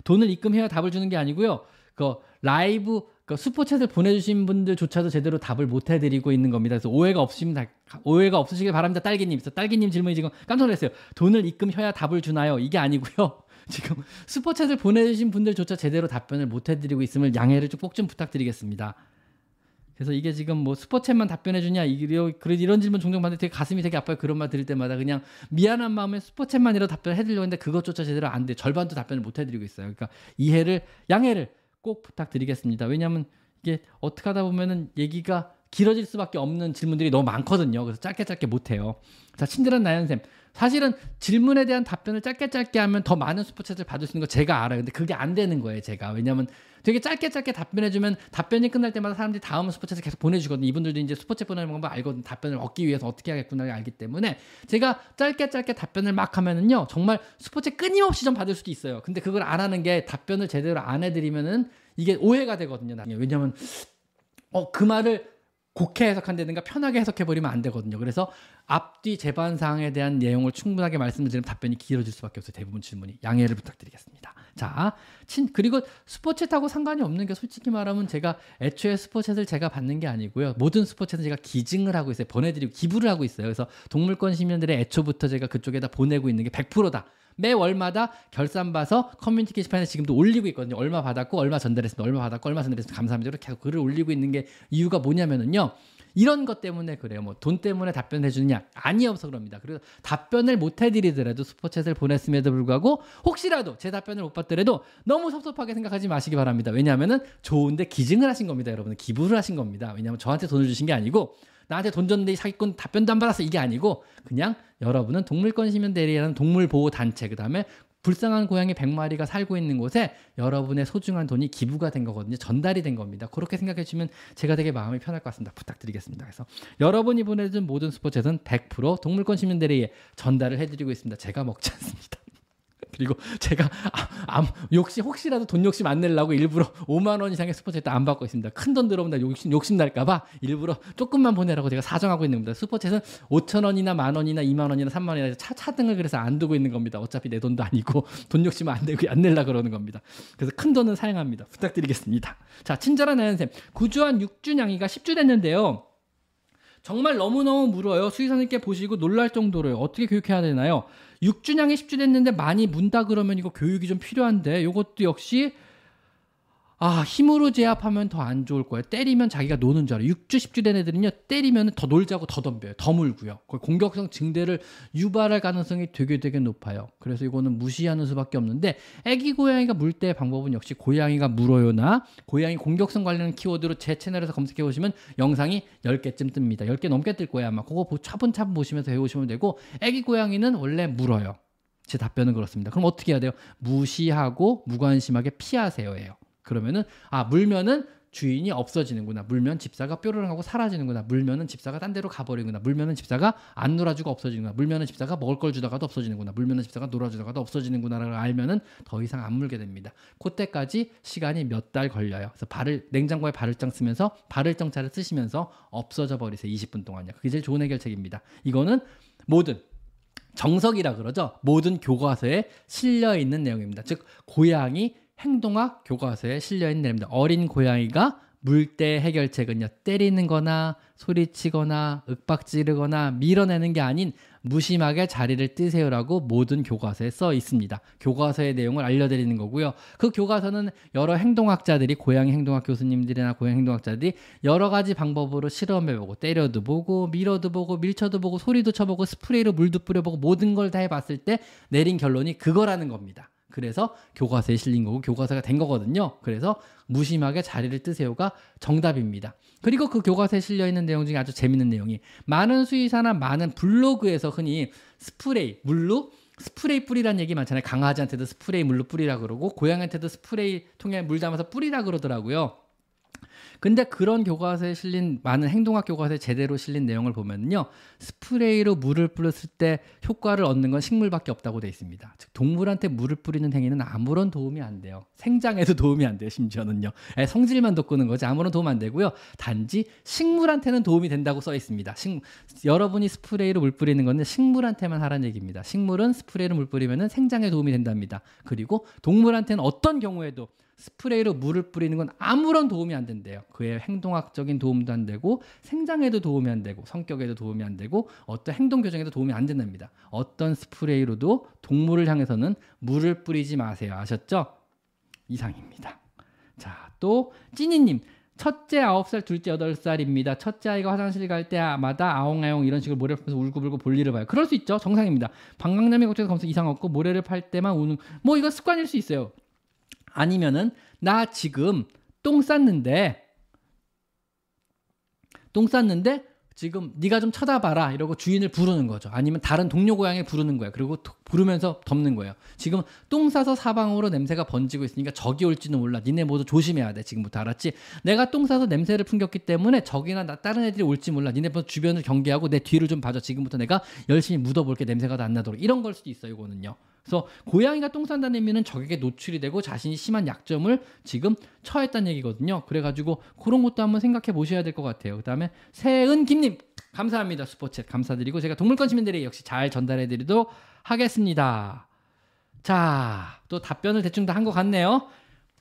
돈을 입금해야 답을 주는 게 아니고요. 그 라이브 그 슈퍼챗을 보내주신 분들조차도 제대로 답을 못 해드리고 있는 겁니다. 그래서 오해가 없으시면 다, 오해가 없으시길 바랍니다. 딸기님. 딸기님 질문이 지금 깜짝 놀랐어요. 돈을 입금해야 답을 주나요? 이게 아니고요. [LAUGHS] 지금 슈퍼챗을 보내주신 분들조차 제대로 답변을 못 해드리고 있음을 양해를 꼭좀 부탁드리겠습니다. 그래서 이게 지금 뭐 스포챗만 답변해 주냐 이런 이런 질문 종종 받는데 되게 가슴이 되게 아파요. 그런 말 들을 때마다 그냥 미안한 마음에 스포챗만이라도 답변해 드리려고 했는데 그것조차 제대로 안 돼. 절반도 답변을 못 해드리고 있어요. 그러니까 이해를 양해를 꼭 부탁드리겠습니다. 왜냐하면 이게 어떻게 하다 보면은 얘기가 길어질 수밖에 없는 질문들이 너무 많거든요. 그래서 짧게 짧게 못 해요. 자, 친절한 나연쌤. 사실은 질문에 대한 답변을 짧게 짧게 하면 더 많은 스포챗을 받을 수 있는 거 제가 알아요. 근데 그게 안 되는 거예요, 제가. 왜냐면 되게 짧게 짧게 답변해주면 답변이 끝날 때마다 사람들이 다음 스포챗을 계속 보내주거든요. 이분들도 이제 스포챗 보내는 방법 알거든. 답변을 얻기 위해서 어떻게 하겠구나 알기 때문에 제가 짧게 짧게 답변을 막 하면은요, 정말 스포챗 끊임없이 좀 받을 수도 있어요. 근데 그걸 안 하는 게 답변을 제대로 안 해드리면은 이게 오해가 되거든요. 왜냐면 어, 그 말을 곡해 해석한다든가 편하게 해석해버리면 안 되거든요. 그래서 앞뒤 재반 사항에 대한 내용을 충분하게 말씀드리면 답변이 길어질 수밖에 없어요. 대부분 질문이 양해를 부탁드리겠습니다. 자, 친 그리고 스포챗하고 상관이 없는 게 솔직히 말하면 제가 애초에 스포챗을 제가 받는 게 아니고요. 모든 스포챗은 제가 기증을 하고 있어요. 보내드리고 기부를 하고 있어요. 그래서 동물권 시민들의 애초부터 제가 그쪽에다 보내고 있는 게 100%다. 매월마다 결산 봐서 커뮤니티 게시판에 지금도 올리고 있거든요. 얼마 받았고 얼마 전달했습니다. 얼마 받았고 얼마 전달했습니다. 감사합니다. 계속 글을 올리고 있는 게 이유가 뭐냐면은요. 이런 것 때문에 그래요. 뭐 돈 때문에 답변해 주느냐? 아니 없어 그럽니다. 그래서 답변을 못 해드리더라도 슈퍼챗을 보냈음에도 불구하고 혹시라도 제 답변을 못 받더라도 너무 섭섭하게 생각하지 마시기 바랍니다. 왜냐하면은 좋은데 기증을 하신 겁니다, 여러분. 기부를 하신 겁니다. 왜냐하면 저한테 돈을 주신 게 아니고 나한테 돈 줬는데 사기꾼 답변도 안 받았어 이게 아니고 그냥 여러분은 동물권 시민 대리라는 동물 보호 단체 그다음에 불쌍한 고양이 100마리가 살고 있는 곳에 여러분의 소중한 돈이 기부가 된 거거든요. 전달이 된 겁니다. 그렇게 생각해 주시면 제가 되게 마음이 편할 것 같습니다. 부탁드리겠습니다. 그래서 여러분이 보내준 모든 스포츠는 100% 동물권 시민들에게 전달을 해드리고 있습니다. 제가 먹지 않습니다. 그리고 제가 아, 아, 욕심 혹시라도 돈 욕심 안 내려고 일부러 5만 원 이상의 슈퍼챗도 안 받고 있습니다. 큰 돈 들어오면 욕심 욕심 날까 봐 일부러 조금만 보내라고 제가 사정하고 있는 겁니다. 슈퍼챗은 5천 원이나 만 원이나 2만 원이나 3만 원이나 차 차등을 그래서 안 두고 있는 겁니다. 어차피 내 돈도 아니고 [LAUGHS] 돈 욕심 안 내고 안 내려 그러는 겁니다. 그래서 큰 돈은 사용합니다. 부탁드리겠습니다. 자 친절한 아연쌤 구주한 6주 냥이가 10주 됐는데요. 정말 너무너무 물어요. 수의사님께 보시고 놀랄 정도로요. 어떻게 교육해야 되나요? 6주냥이 10주 됐는데 많이 문다 그러면 이거 교육이 좀 필요한데 이것도 역시 아, 힘으로 제압하면 더 안 좋을 거예요. 때리면 자기가 노는 줄 알아요. 6주, 10주 된 애들은요, 때리면 더 놀자고 더 덤벼요. 더 물고요. 공격성 증대를 유발할 가능성이 되게 되게 높아요. 그래서 이거는 무시하는 수밖에 없는데, 애기 고양이가 물 때 방법은 역시 고양이가 물어요나, 고양이 공격성 관련 키워드로 제 채널에서 검색해 보시면 영상이 10개쯤 뜹니다. 10개 넘게 뜰 거예요. 아마 그거 차분차분 보시면서 해오시면 되고, 애기 고양이는 원래 물어요. 제 답변은 그렇습니다. 그럼 어떻게 해야 돼요? 무시하고 무관심하게 피하세요 예요. 그러면은 아 물면은 주인이 없어지는구나. 물면 집사가 뾰로롱 하고 사라지는구나. 물면은 집사가 딴 데로 가버리는구나. 물면은 집사가 안 놀아주고 없어지는구나. 물면은 집사가 먹을 걸 주다가도 없어지는구나. 물면은 집사가 놀아주다가도 없어지는구나를 알면은 더 이상 안 물게 됩니다. 그때까지 시간이 몇 달 걸려요. 그래서 발을 냉장고에 발을장 쓰면서 발을정차를 쓰시면서 없어져 버리세요. 20분 동안요. 그게 제일 좋은 해결책입니다. 이거는 모든 정석이라 그러죠. 모든 교과서에 실려 있는 내용입니다. 즉 고양이 행동학 교과서에 실려 있는 내용입니다. 어린 고양이가 물때 해결책은요. 때리는 거나 소리치거나 윽박지르거나 밀어내는 게 아닌 무심하게 자리를 뜨세요라고 모든 교과서에 써 있습니다. 교과서의 내용을 알려드리는 거고요. 그 교과서는 여러 행동학자들이 고양이 행동학 교수님들이나 고양이 행동학자들이 여러 가지 방법으로 실험해보고 때려도 보고 밀어도 보고 밀쳐도 보고 소리도 쳐보고 스프레이로 물도 뿌려보고 모든 걸 다 해봤을 때 내린 결론이 그거라는 겁니다. 그래서 교과서에 실린 거고 교과서가 된 거거든요. 그래서 무심하게 자리를 뜨세요가 정답입니다. 그리고 그 교과서에 실려 있는 내용 중에 아주 재밌는 내용이 많은 수의사나 많은 블로그에서 흔히 스프레이, 물로 스프레이 뿌리라는 얘기 많잖아요. 강아지한테도 스프레이 물로 뿌리라 그러고 고양이한테도 스프레이 통에 물 담아서 뿌리라 그러더라고요. 근데 그런 교과서에 실린 많은 행동학 교과서에 제대로 실린 내용을 보면요. 스프레이로 물을 뿌렸을 때 효과를 얻는 건 식물밖에 없다고 돼 있습니다. 즉 동물한테 물을 뿌리는 행위는 아무런 도움이 안 돼요. 생장에도 도움이 안 돼요. 심지어는요. 예, 성질만 돋구는 거지 아무런 도움 안 되고요. 단지 식물한테는 도움이 된다고 써 있습니다. 식, 여러분이 스프레이로 물 뿌리는 거는 식물한테만 하라는 얘기입니다. 식물은 스프레이로 물 뿌리면 생장에 도움이 된답니다. 그리고 동물한테는 어떤 경우에도 스프레이로 물을 뿌리는 건 아무런 도움이 안 된대요. 그의 행동학적인 도움도 안 되고 생장에도 도움이 안 되고 성격에도 도움이 안 되고 어떤 행동 교정에도 도움이 안 된답니다. 어떤 스프레이로도 동물을 향해서는 물을 뿌리지 마세요. 아셨죠? 이상입니다. 자, 또 찐이님. 첫째 9살, 둘째 8살입니다. 첫째 아이가 화장실 갈 때마다 아웅아웅 이런 식으로 모래를 풀면서 울고불고 볼일을 봐요. 그럴 수 있죠. 정상입니다. 방광염이 걱정해서 검색 이상 없고 모래를 팔 때만 우는 뭐 이거 습관일 수 있어요. 아니면은 나 지금 똥 쌌는데 똥 쌌는데 지금 네가 좀 쳐다봐라 이러고 주인을 부르는 거죠. 아니면 다른 동료 고양이 부르는 거예요. 그리고 부르면서 덮는 거예요. 지금 똥 싸서 사방으로 냄새가 번지고 있으니까 적이 올지는 몰라. 니네 모두 조심해야 돼. 지금부터 알았지? 내가 똥 싸서 냄새를 풍겼기 때문에 적이나 나 다른 애들이 올지 몰라. 니네 주변을 경계하고 내 뒤를 좀 봐줘. 지금부터 내가 열심히 묻어볼게. 냄새가 안 나도록. 이런 걸 수도 있어요. 이거는요. 그래서 고양이가 똥 싼다는 의미는 적에게 노출이 되고 자신이 심한 약점을 지금 처했다는 얘기거든요. 그래가지고 그런 것도 한번 생각해 보셔야 될 것 같아요. 그 다음에 세은 김님 감사합니다. 슈퍼챗 감사드리고 제가 동물권 시민들에게 역시 잘 전달해 드리도록 하겠습니다. 자, 또 답변을 대충 다 한 것 같네요.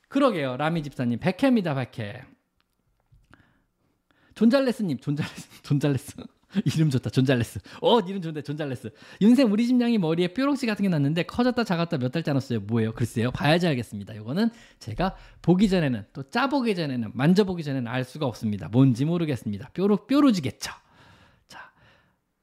그러게요. 라미 집사님. 백해입니다, 백해. 존잘레스님, 존잘레스, [LAUGHS] 존잘레스. [LAUGHS] 이름 좋다. 존잘레스. 어, 이름 좋은데 존잘레스. 윤샘 우리 집냥이 머리에 뾰록지 같은 게 났는데 커졌다 작았다 몇 달째 안 나아요. 뭐예요? 글쎄요. 봐야지 알겠습니다. 이거는 제가 보기 전에는 또 짜보기 전에는 만져보기 전에는 알 수가 없습니다. 뭔지 모르겠습니다. 뾰록 뾰루지겠죠.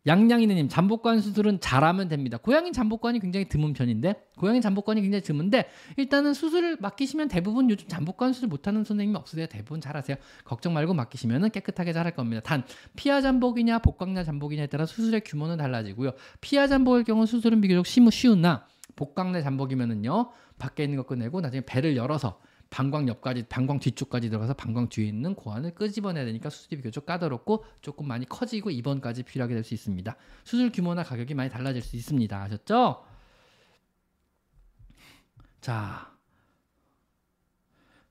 양양이네님 잠복고환 수술은 잘하면 됩니다. 고양이 잠복고환이 굉장히 드문 편인데 고양이 잠복고환이 굉장히 드문데 일단은 수술을 맡기시면 대부분 요즘 잠복관 수술 못하는 선생님이 없으세요. 대부분 잘하세요. 걱정 말고 맡기시면 깨끗하게 잘할 겁니다. 단 피하 잠복이냐 복강나 잠복이냐에 따라 수술의 규모는 달라지고요. 피하 잠복의 경우 수술은 비교적 쉬우나 복강내 잠복이면은요 밖에 있는 거 꺼내고 나중에 배를 열어서 방광 옆까지 방광 뒤쪽까지 들어가서 방광 뒤에 있는 고환을 끄집어내야 되니까 수술이 비교적 까다롭고 조금 많이 커지고 입원까지 필요하게 될 수 있습니다. 수술 규모나 가격이 많이 달라질 수 있습니다. 아셨죠? 자.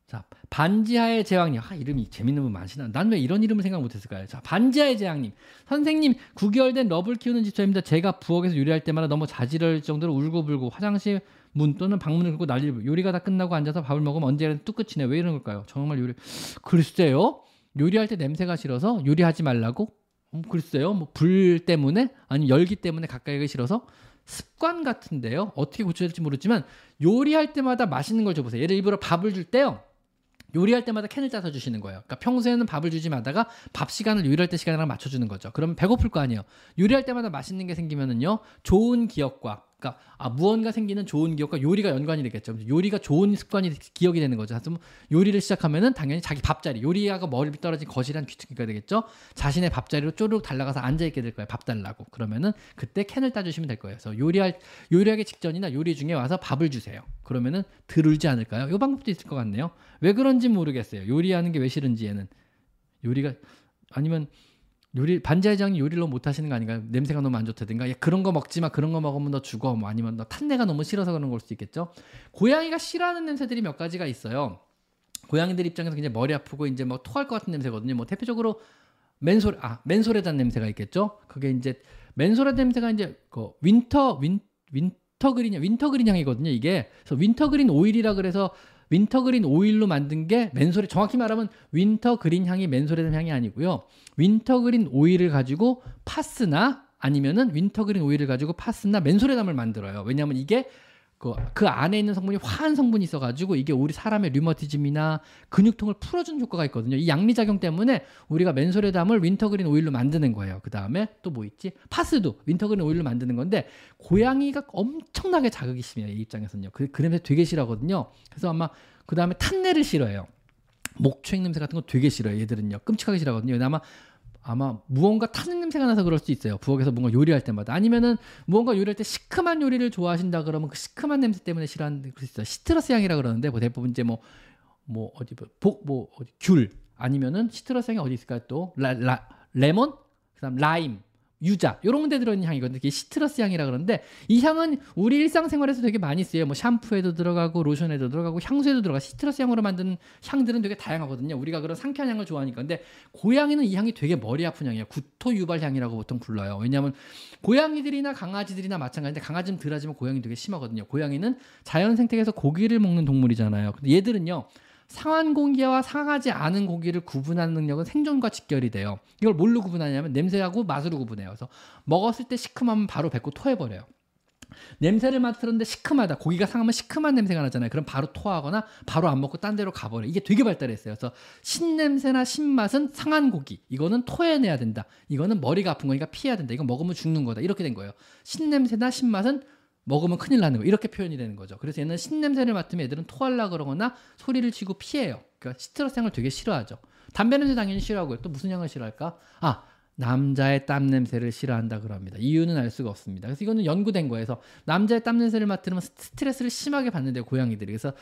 자, 반지하의 제왕님. 아, 이름이 재밌는 분 많으시나? 난 왜 이런 이름을 생각 못 했을까요? 자, 반지하의 제왕님. 선생님, 9개월 된 러블 키우는 집사입니다. 제가 부엌에서 요리할 때마다 너무 자지러울 정도로 울고불고 화장실 문 또는 방문을 긁고 난리를 요리가 다 끝나고 앉아서 밥을 먹으면 언제든 뚝 끝이네. 왜 이런 걸까요? 정말 요리. 글쎄요. 요리할 때 냄새가 싫어서 요리하지 말라고? 음, 글쎄요. 뭐 불 때문에? 아니 열기 때문에 가까이 가기 싫어서? 습관 같은데요. 어떻게 고쳐야 될지 모르지만 요리할 때마다 맛있는 걸 줘보세요. 예를 들어 밥을 줄 때요. 요리할 때마다 캔을 짜서 주시는 거예요. 그러니까 평소에는 밥을 주지 마다가 밥 시간을 요리할 때 시간이랑 맞춰주는 거죠. 그러면 배고플 거 아니에요. 요리할 때마다 맛있는 게 생기면은요, 좋은 기억과 그러니까 아 무언가 생기는 좋은 기억과 요리가 연관이 되겠죠. 요리가 좋은 습관이 기억이 되는 거죠. 하여튼 요리를 시작하면은 당연히 자기 밥자리, 요리하고 머리 떨어진 거실한 귀퉁이가 되겠죠. 자신의 밥자리로 쪼르륵 달라가서 앉아 있게 될 거예요. 밥 달라고. 그러면은 그때 캔을 따주시면 될 거예요. 그래서 요리할 요리하기 직전이나 요리 중에 와서 밥을 주세요. 그러면은 들울지 않을까요? 이 방법도 있을 것 같네요. 왜 그런지 모르겠어요. 요리하는 게 왜 싫은지에는 요리가 아니면 요리 반지하장이 요리를 너무 못하시는 거 아닌가요? 냄새가 너무 안 좋다든가 야, 그런 거 먹지 마 그런 거 먹으면 너 죽어 뭐 아니면 너 탄내가 너무 싫어서 그런 걸 수도 있겠죠. 고양이가 싫어하는 냄새들이 몇 가지가 있어요. 고양이들 입장에서 굉장히 머리 아프고 이제 뭐 토할 것 같은 냄새거든요. 뭐 대표적으로 멘솔 아 멘소래담 냄새가 있겠죠. 그게 이제 멘소래담 냄새가 이제 그 winter win wintergreen wintergreen 향이거든요. 이게 그래서 wintergreen 오일이라 그래서 wintergreen 오일로 만든 게 멘소래담 정확히 말하면 wintergreen 향이 멘소래담 향이 아니고요. wintergreen 오일을 가지고 파스나 아니면은 wintergreen 오일을 가지고 파스나 멘소래담을 만들어요. 왜냐하면 이게 그, 그 안에 있는 성분이 화한 성분이 있어가지고 이게 우리 사람의 류머티즘이나 근육통을 풀어주는 효과가 있거든요. 이 약리작용 때문에 우리가 멘소래담을 wintergreen 오일로 만드는 거예요. 그 다음에 또 뭐 있지? 파스도 wintergreen 오일로 만드는 건데 고양이가 엄청나게 자극이 심해요. 이 입장에서는요. 그, 그 냄새 되게 싫어하거든요. 그래서 아마 그 다음에 탄내를 싫어해요. 목초액 냄새 같은 거 되게 싫어요. 얘들은요. 끔찍하게 싫어하거든요. 아마 아마 무언가 타는 냄새가 나서 그럴 수 있어요. 부엌에서 뭔가 요리할 때마다. 아니면은 무언가 요리할 때 시큼한 요리를 좋아하신다 그러면 그 시큼한 냄새 때문에 싫어하는 그럴 수 있어요. citrus 향이라 그러는데 뭐 대부분 이제 뭐뭐 뭐 어디 뭐 복뭐 뭐 어디 귤 아니면은 citrus 향이 어디 있을까요? 또 라, 라, 레몬 그다음 라임 유자 이런 데 들어있는 향이거든요. 이게 citrus 향이라 그러는데 이 향은 우리 일상생활에서 되게 많이 쓰여요. 뭐 샴푸에도 들어가고 로션에도 들어가고 향수에도 들어가. citrus 향으로 만드는 향들은 되게 다양하거든요. 우리가 그런 상쾌한 향을 좋아하니까. 근데 고양이는 이 향이 되게 머리 아픈 향이에요. 구토 유발 향이라고 보통 불러요. 왜냐하면 고양이들이나 강아지들이나 마찬가지인데 강아지는 덜하지만 고양이 되게 심하거든요. 고양이는 자연 생태계에서 고기를 먹는 동물이잖아요. 근데 얘들은요. 상한 고기와 상하지 않은 고기를 구분하는 능력은 생존과 직결이 돼요. 이걸 뭘로 구분하냐면 냄새하고 맛으로 구분해요. 그래서 먹었을 때 시큼하면 바로 뱉고 토해버려요. 냄새를 맡으는데 시큼하다. 고기가 상하면 시큼한 냄새가 나잖아요. 그럼 바로 토하거나 바로 안 먹고 딴 데로 가버려. 이게 되게 발달했어요. 그래서 신냄새나 신맛은 상한 고기. 이거는 토해내야 된다. 이거는 머리가 아픈 거니까 피해야 된다. 이거 먹으면 죽는 거다. 이렇게 된 거예요. 신냄새나 신맛은 먹으면 큰일 나는 거 이렇게 표현이 되는 거죠. 그래서 얘는 신냄새를 맡으면 애들은 토하려 그러거나 소리를 치고 피해요. 그러니까 시트러스 향을 되게 싫어하죠. 담배 냄새 당연히 싫어하고요. 또 무슨 향을 싫어할까? 아 남자의 땀 냄새를 싫어한다 그럽니다. 이유는 알 수가 없습니다. 그래서 이거는 연구된. 그래서 남자의 땀 냄새를 맡으면 스트레스를 심하게 받는데요, 고양이들이. 그래서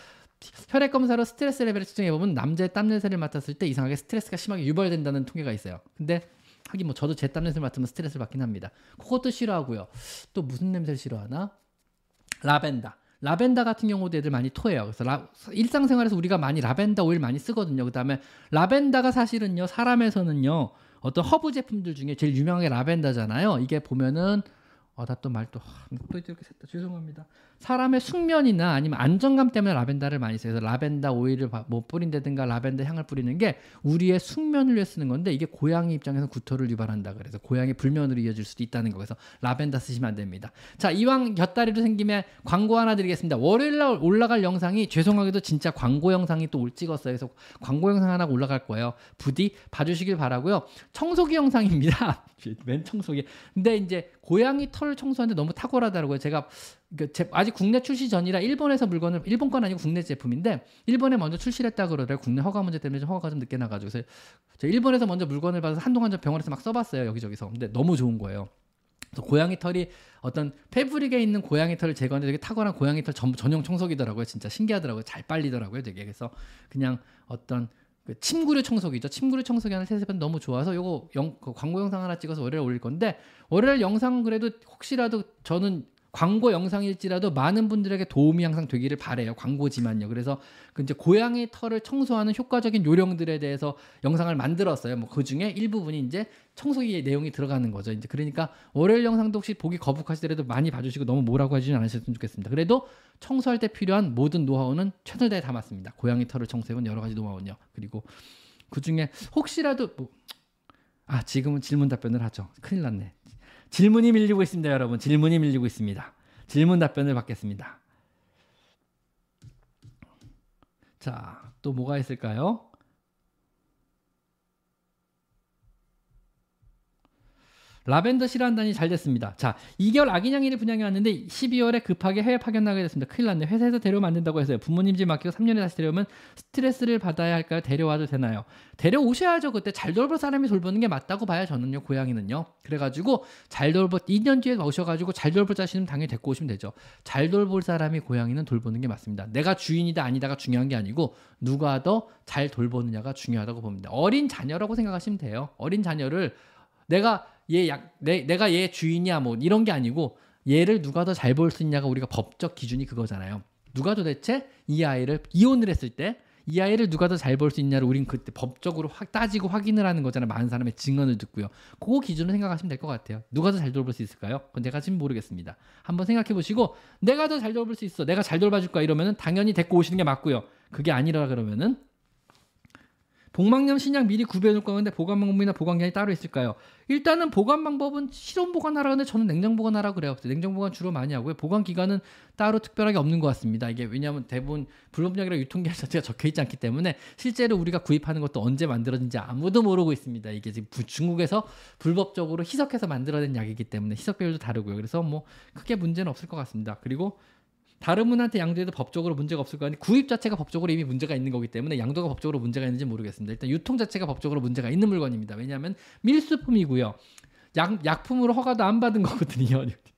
혈액 검사로 스트레스 레벨을 측정해 보면 남자의 땀 냄새를 맡았을 때 이상하게 스트레스가 심하게 유발된다는 통계가 있어요. 근데 하긴 뭐 저도 제 땀 냄새를 맡으면 스트레스를 받긴 합니다. 그것도 싫어하고요. 또 무슨 냄새를 싫어하나? 라벤더. 라벤더 같은 경우도 애들 많이 토해요. 그래서 라, 일상생활에서 우리가 많이 라벤더 오일 많이 쓰거든요. 그다음에 라벤더가 사실은요 사람에서는요 어떤 허브 제품들 중에 제일 유명한 게 라벤더잖아요. 이게 보면은 아, 나또 말또 또 이렇게 샜다. 죄송합니다. 사람의 숙면이나 아니면 안정감 때문에 라벤더를 많이 써요. 그래서 라벤더 오일을 뭐 뿌린다든가 라벤더 향을 뿌리는 게 우리의 숙면을 위해 쓰는 건데 이게 고양이 입장에서 구토를 유발한다. 그래서 고양이 불면으로 이어질 수도 있다는 거. 그래서 라벤더 쓰시면 안 됩니다. 자, 이왕 곁다리로 생기면 광고 하나 드리겠습니다. 월요일 날 올라갈 영상이 죄송하게도 진짜 광고 영상이 또올 찍었어요. 그래서 광고 영상 하나 올라갈 거예요. 부디 봐주시길 바라고요. 청소기 영상입니다. [LAUGHS] 맨 청소기. 근데 이제 고양이 털 청소하는데 너무 탁월하다고요. 제가 그 아직 국내 출시 전이라 일본에서 물건을 일본 건 아니고 국내 제품인데 일본에 먼저 출시를 했다 그러더라고요. 국내 허가 문제 때문에 좀 허가가 좀 늦게 나가지고 그래서 제가 일본에서 먼저 물건을 받아서 한동안 좀 병원에서 막 써봤어요 여기저기서. 근데 너무 좋은 거예요. 고양이 털이 어떤 패브릭에 있는 고양이 털을 제거하는데 되게 탁월한 고양이 털 전, 전용 청소기더라고요. 진짜 신기하더라고요. 잘 빨리더라고요. 되게 그래서 그냥 어떤 그 침구류 청소기죠. 침구류 청소기 하나 세세번 너무 좋아서 요거 영, 그 광고 영상 하나 찍어서 월요일 올릴 건데 월요일 영상 그래도 혹시라도 저는 광고 영상일지라도 많은 분들에게 도움이 항상 되기를 바래요. 광고지만요. 그래서 그 이제 고양이 털을 청소하는 효과적인 요령들에 대해서 영상을 만들었어요. 뭐 그 중에 일부분이 이제 청소기의 내용이 들어가는 거죠. 이제 그러니까 월요일 영상도 혹시 보기 거북하시더라도 많이 봐주시고 너무 뭐라고 하지는 않으셨으면 좋겠습니다. 그래도 청소할 때 필요한 모든 노하우는 최선을 다해 담았습니다. 고양이 털을 청소해본 여러 가지 노하우는요. 그리고 그 중에 혹시라도 뭐, 아 지금은 질문 답변을 하죠. 큰일 났네. 질문이 밀리고 있습니다, 여러분. 질문이 밀리고 있습니다. 질문 답변을 받겠습니다. 자, 또 뭐가 있을까요? 라벤더 싫어한다니 잘 됐습니다. 자, 2개월 아기냥이를 분양해 왔는데 12월에 급하게 해외 파견 나게 됐습니다. 큰일 났네. 회사에서 데려오면 안 된다고 해서요. 부모님 집 맡기고 3년에 다시 데려오면 스트레스를 받아야 할까요? 데려와도 되나요? 데려오셔야죠. 그때 잘 돌볼 사람이 돌보는 게 맞다고 봐요. 저는요. 고양이는요. 그래가지고 잘 돌볼 2년 뒤에 오셔가지고 잘 돌볼 자신은 당연히 데리고 오시면 되죠. 잘 돌볼 사람이 고양이는 돌보는 게 맞습니다. 내가 주인이다 아니다가 중요한 게 아니고 누가 더 잘 돌보느냐가 중요하다고 봅니다. 어린 자녀라고 생각하시면 돼요. 어린 자녀를 내가 얘 약, 내, 내가 얘 주인이야 뭐 이런 게 아니고 얘를 누가 더 잘 볼 수 있냐가 우리가 법적 기준이 그거잖아요. 누가 도대체 이 아이를 이혼을 했을 때 이 아이를 누가 더 잘 볼 수 있냐를 우린 그때 법적으로 확 따지고 확인을 하는 거잖아요. 많은 사람의 증언을 듣고요. 그거 기준으로 생각하시면 될 것 같아요. 누가 더 잘 돌볼 수 있을까요? 그건 내가 지금 모르겠습니다. 한번 생각해 보시고 내가 더 잘 돌볼 수 있어. 내가 잘 돌봐줄 거야 이러면은 당연히 데리고 오시는 게 맞고요. 그게 아니라 그러면은 복막염 신약 미리 구비해놓을 건데 보관 방법이나 보관기한이 따로 있을까요? 일단은 보관 방법은 실온 보관하라 근데 저는 냉장 보관하라 그래요. 냉장 보관 주로 많이 하고요. 보관 기간은 따로 특별하게 없는 것 같습니다. 이게 왜냐하면 대부분 불법약이라 유통기한 자체가 적혀 있지 않기 때문에 실제로 우리가 구입하는 것도 언제 만들어진지 아무도 모르고 있습니다. 이게 지금 중국에서 불법적으로 희석해서 만들어낸 약이기 때문에 희석 비율도 다르고요. 그래서 뭐 크게 문제는 없을 것 같습니다. 그리고 다른 분한테 양도해도 법적으로 문제가 없을 거 아니 구입 자체가 법적으로 이미 문제가 있는 거기 때문에 양도가 법적으로 문제가 있는지 모르겠습니다. 일단 유통 자체가 법적으로 문제가 있는 물건입니다. 왜냐하면 밀수품이고요. 약, 약품으로 허가도 안 받은 거거든요. [LAUGHS]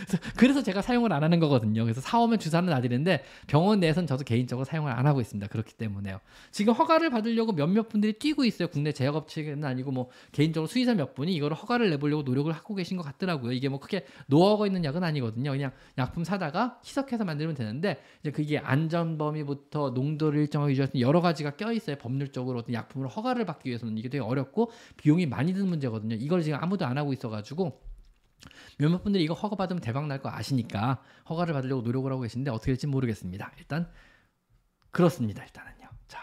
[LAUGHS] 그래서 제가 사용을 안 하는 거거든요. 그래서 사오면 주사는 놔드리는데 병원 내에서는 저도 개인적으로 사용을 안 하고 있습니다. 그렇기 때문에요. 지금 허가를 받으려고 몇몇 분들이 뛰고 있어요. 국내 제약업체는 아니고 뭐 개인적으로 수의사 몇 분이 이거를 허가를 내보려고 노력을 하고 계신 것 같더라고요. 이게 뭐 크게 노하우가 있는 약은 아니거든요. 그냥 약품 사다가 희석해서 만들면 되는데 이제 그게 안전 범위부터 농도를 일정하게 유지할 수 있는 여러 가지가 껴 있어요. 법률적으로 어떤 약품을 허가를 받기 위해서는 이게 되게 어렵고 비용이 많이 드는 문제거든요. 이걸 지금 아무도 안 하고 있어가지고 몇몇 분들이 이거 허가 받으면 대박 날 거 아시니까 허가를 받으려고 노력을 하고 계신데 어떻게 될지 모르겠습니다. 일단 그렇습니다. 일단은요. 자.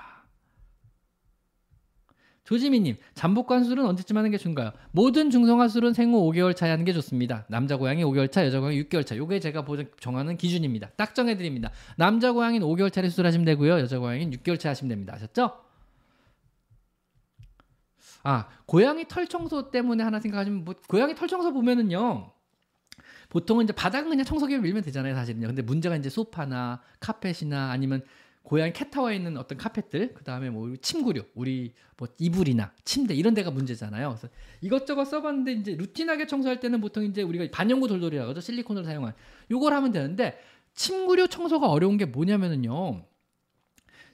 조지미님, 잠복관 술은 언제쯤 하는 게 좋은가요? 모든 중성화 술은 생후 5개월 차에 하는 게 좋습니다. 남자 고양이 5개월 차, 여자 고양이 6개월 차. 요게 제가 정하는 기준입니다. 딱 정해드립니다. 남자 고양이는 5개월 차에 수술하시면 되고요. 여자 고양이는 6개월 차에 하시면 됩니다. 아셨죠? 아 고양이 털 청소 때문에 하나 생각하시면 뭐 고양이 털 청소 보면은요 보통은 이제 바닥은 그냥 청소기로 밀면 되잖아요 사실은요. 근데 문제가 이제 소파나 카펫이나 아니면 고양이 캣타워에 있는 어떤 카펫들 그 다음에 뭐 침구류 우리 뭐 이불이나 침대 이런 데가 문제잖아요. 그래서 이것저것 써봤는데 이제 루틴하게 청소할 때는 보통 이제 우리가 반영구 돌돌이라고 하죠 실리콘을 사용한 요걸 하면 되는데 침구류 청소가 어려운 게 뭐냐면은요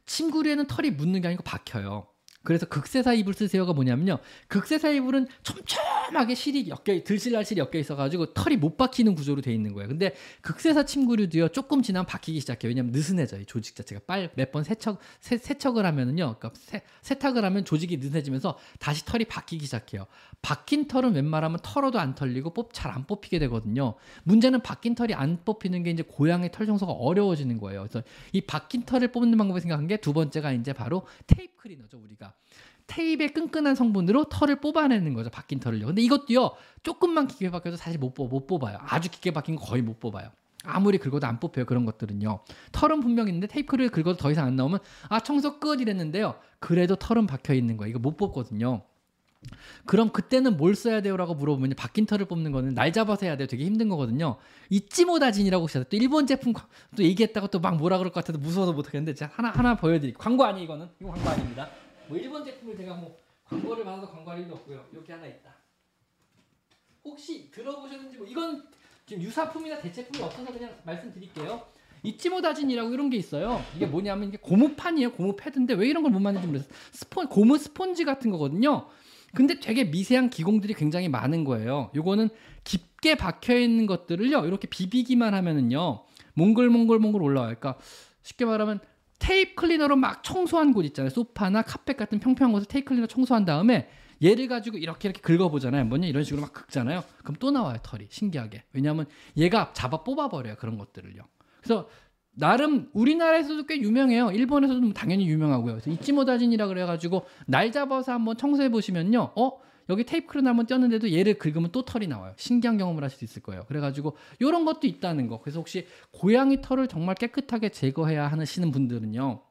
침구류에는 털이 묻는 게 아니고 박혀요 그래서 극세사 이불 쓰세요가 뭐냐면요. 극세사 이불은 촘촘 쫌하게 실이 엮여 들실날 실이 엮여 있어가지고 털이 못 박히는 구조로 돼 있는 거예요. 근데 극세사 침구류도요 조금 지나면 박히기 시작해요. 왜냐면 느슨해져요. 조직 자체가 빨 몇 번 세척 세, 세척을 하면은요, 그러니까 세, 세탁을 하면 조직이 느슨해지면서 다시 털이 박히기 시작해요. 박힌 털은 웬만하면 털어도 안 털리고 뽑 잘 안 뽑히게 되거든요. 문제는 박힌 털이 안 뽑히는 게 이제 고양이 털 청소가 어려워지는 거예요. 그래서 이 박힌 털을 뽑는 방법을 생각한 게 두 번째가 이제 바로 테이프 클리너죠 우리가. 테이프의 끈끈한 성분으로 털을 뽑아내는 거죠. 박힌 털을요. 근데 이것도요. 조금만 깊게 박혀도 사실 못, 뽑, 못 뽑아요. 아주 깊게 박힌 거 거의 못 뽑아요. 아무리 긁어도 안 뽑혀요. 그런 것들은요. 털은 분명 있는데 테이프를 긁어도 더 이상 안 나오면 아 청소 끝 이랬는데요. 그래도 털은 박혀 있는 거예요. 이거 못 뽑거든요. 그럼 그때는 뭘 써야 돼요라고 물어보면 박힌 털을 뽑는 거는 날 잡아서 해야 돼요. 되게 힘든 거거든요. 이찌모다진이라고 혹시 또 일본 제품 또 얘기했다가 또막 뭐라 그럴 것 같아서 무서워서 못 하겠는데 제가 하나 하나 보여드릴게요. 광고 아니 이거는 이거 광고 아닙니다. 뭐 일본 제품을 제가 뭐 광고를 받아서 광고할 일도 없고요. 이렇게 하나 있다. 혹시 들어보셨는지 뭐 이건 지금 유사품이나 대체품이 없어서 그냥 말씀드릴게요. 이치모다진이라고 이런 게 있어요. 이게 뭐냐면 이게 고무판이에요. 고무 패드인데 왜 이런 걸 못 만드는지 모르겠어요. 스폰 고무 스폰지 같은 거거든요. 근데 되게 미세한 기공들이 굉장히 많은 거예요. 요거는 깊게 박혀 있는 것들을요. 이렇게 비비기만 하면은요. 몽글몽글몽글 올라와요. 그러니까 쉽게 말하면 테이프 클리너로 막 청소한 곳 있잖아요. 소파나 카펫 같은 평평한 곳을 테이프 클리너 청소한 다음에 얘를 가지고 이렇게 이렇게 긁어보잖아요. 뭐냐 이런 식으로 막 긁잖아요. 그럼 또 나와요 털이 신기하게. 왜냐하면 얘가 잡아 뽑아버려요 그런 것들을요. 그래서 나름 우리나라에서도 꽤 유명해요. 일본에서도 당연히 유명하고요. 그래서 이치모다진이라 그래가지고 날 잡아서 한번 청소해 보시면요. 어 여기 테이프 클리너 한번 떼었는데도 얘를 긁으면 또 털이 나와요. 신기한 경험을 하실 수 있을 거예요. 그래가지고 이런 것도 있다는 거. 그래서 혹시 고양이 털을 정말 깨끗하게 제거해야 하시는 분들은요.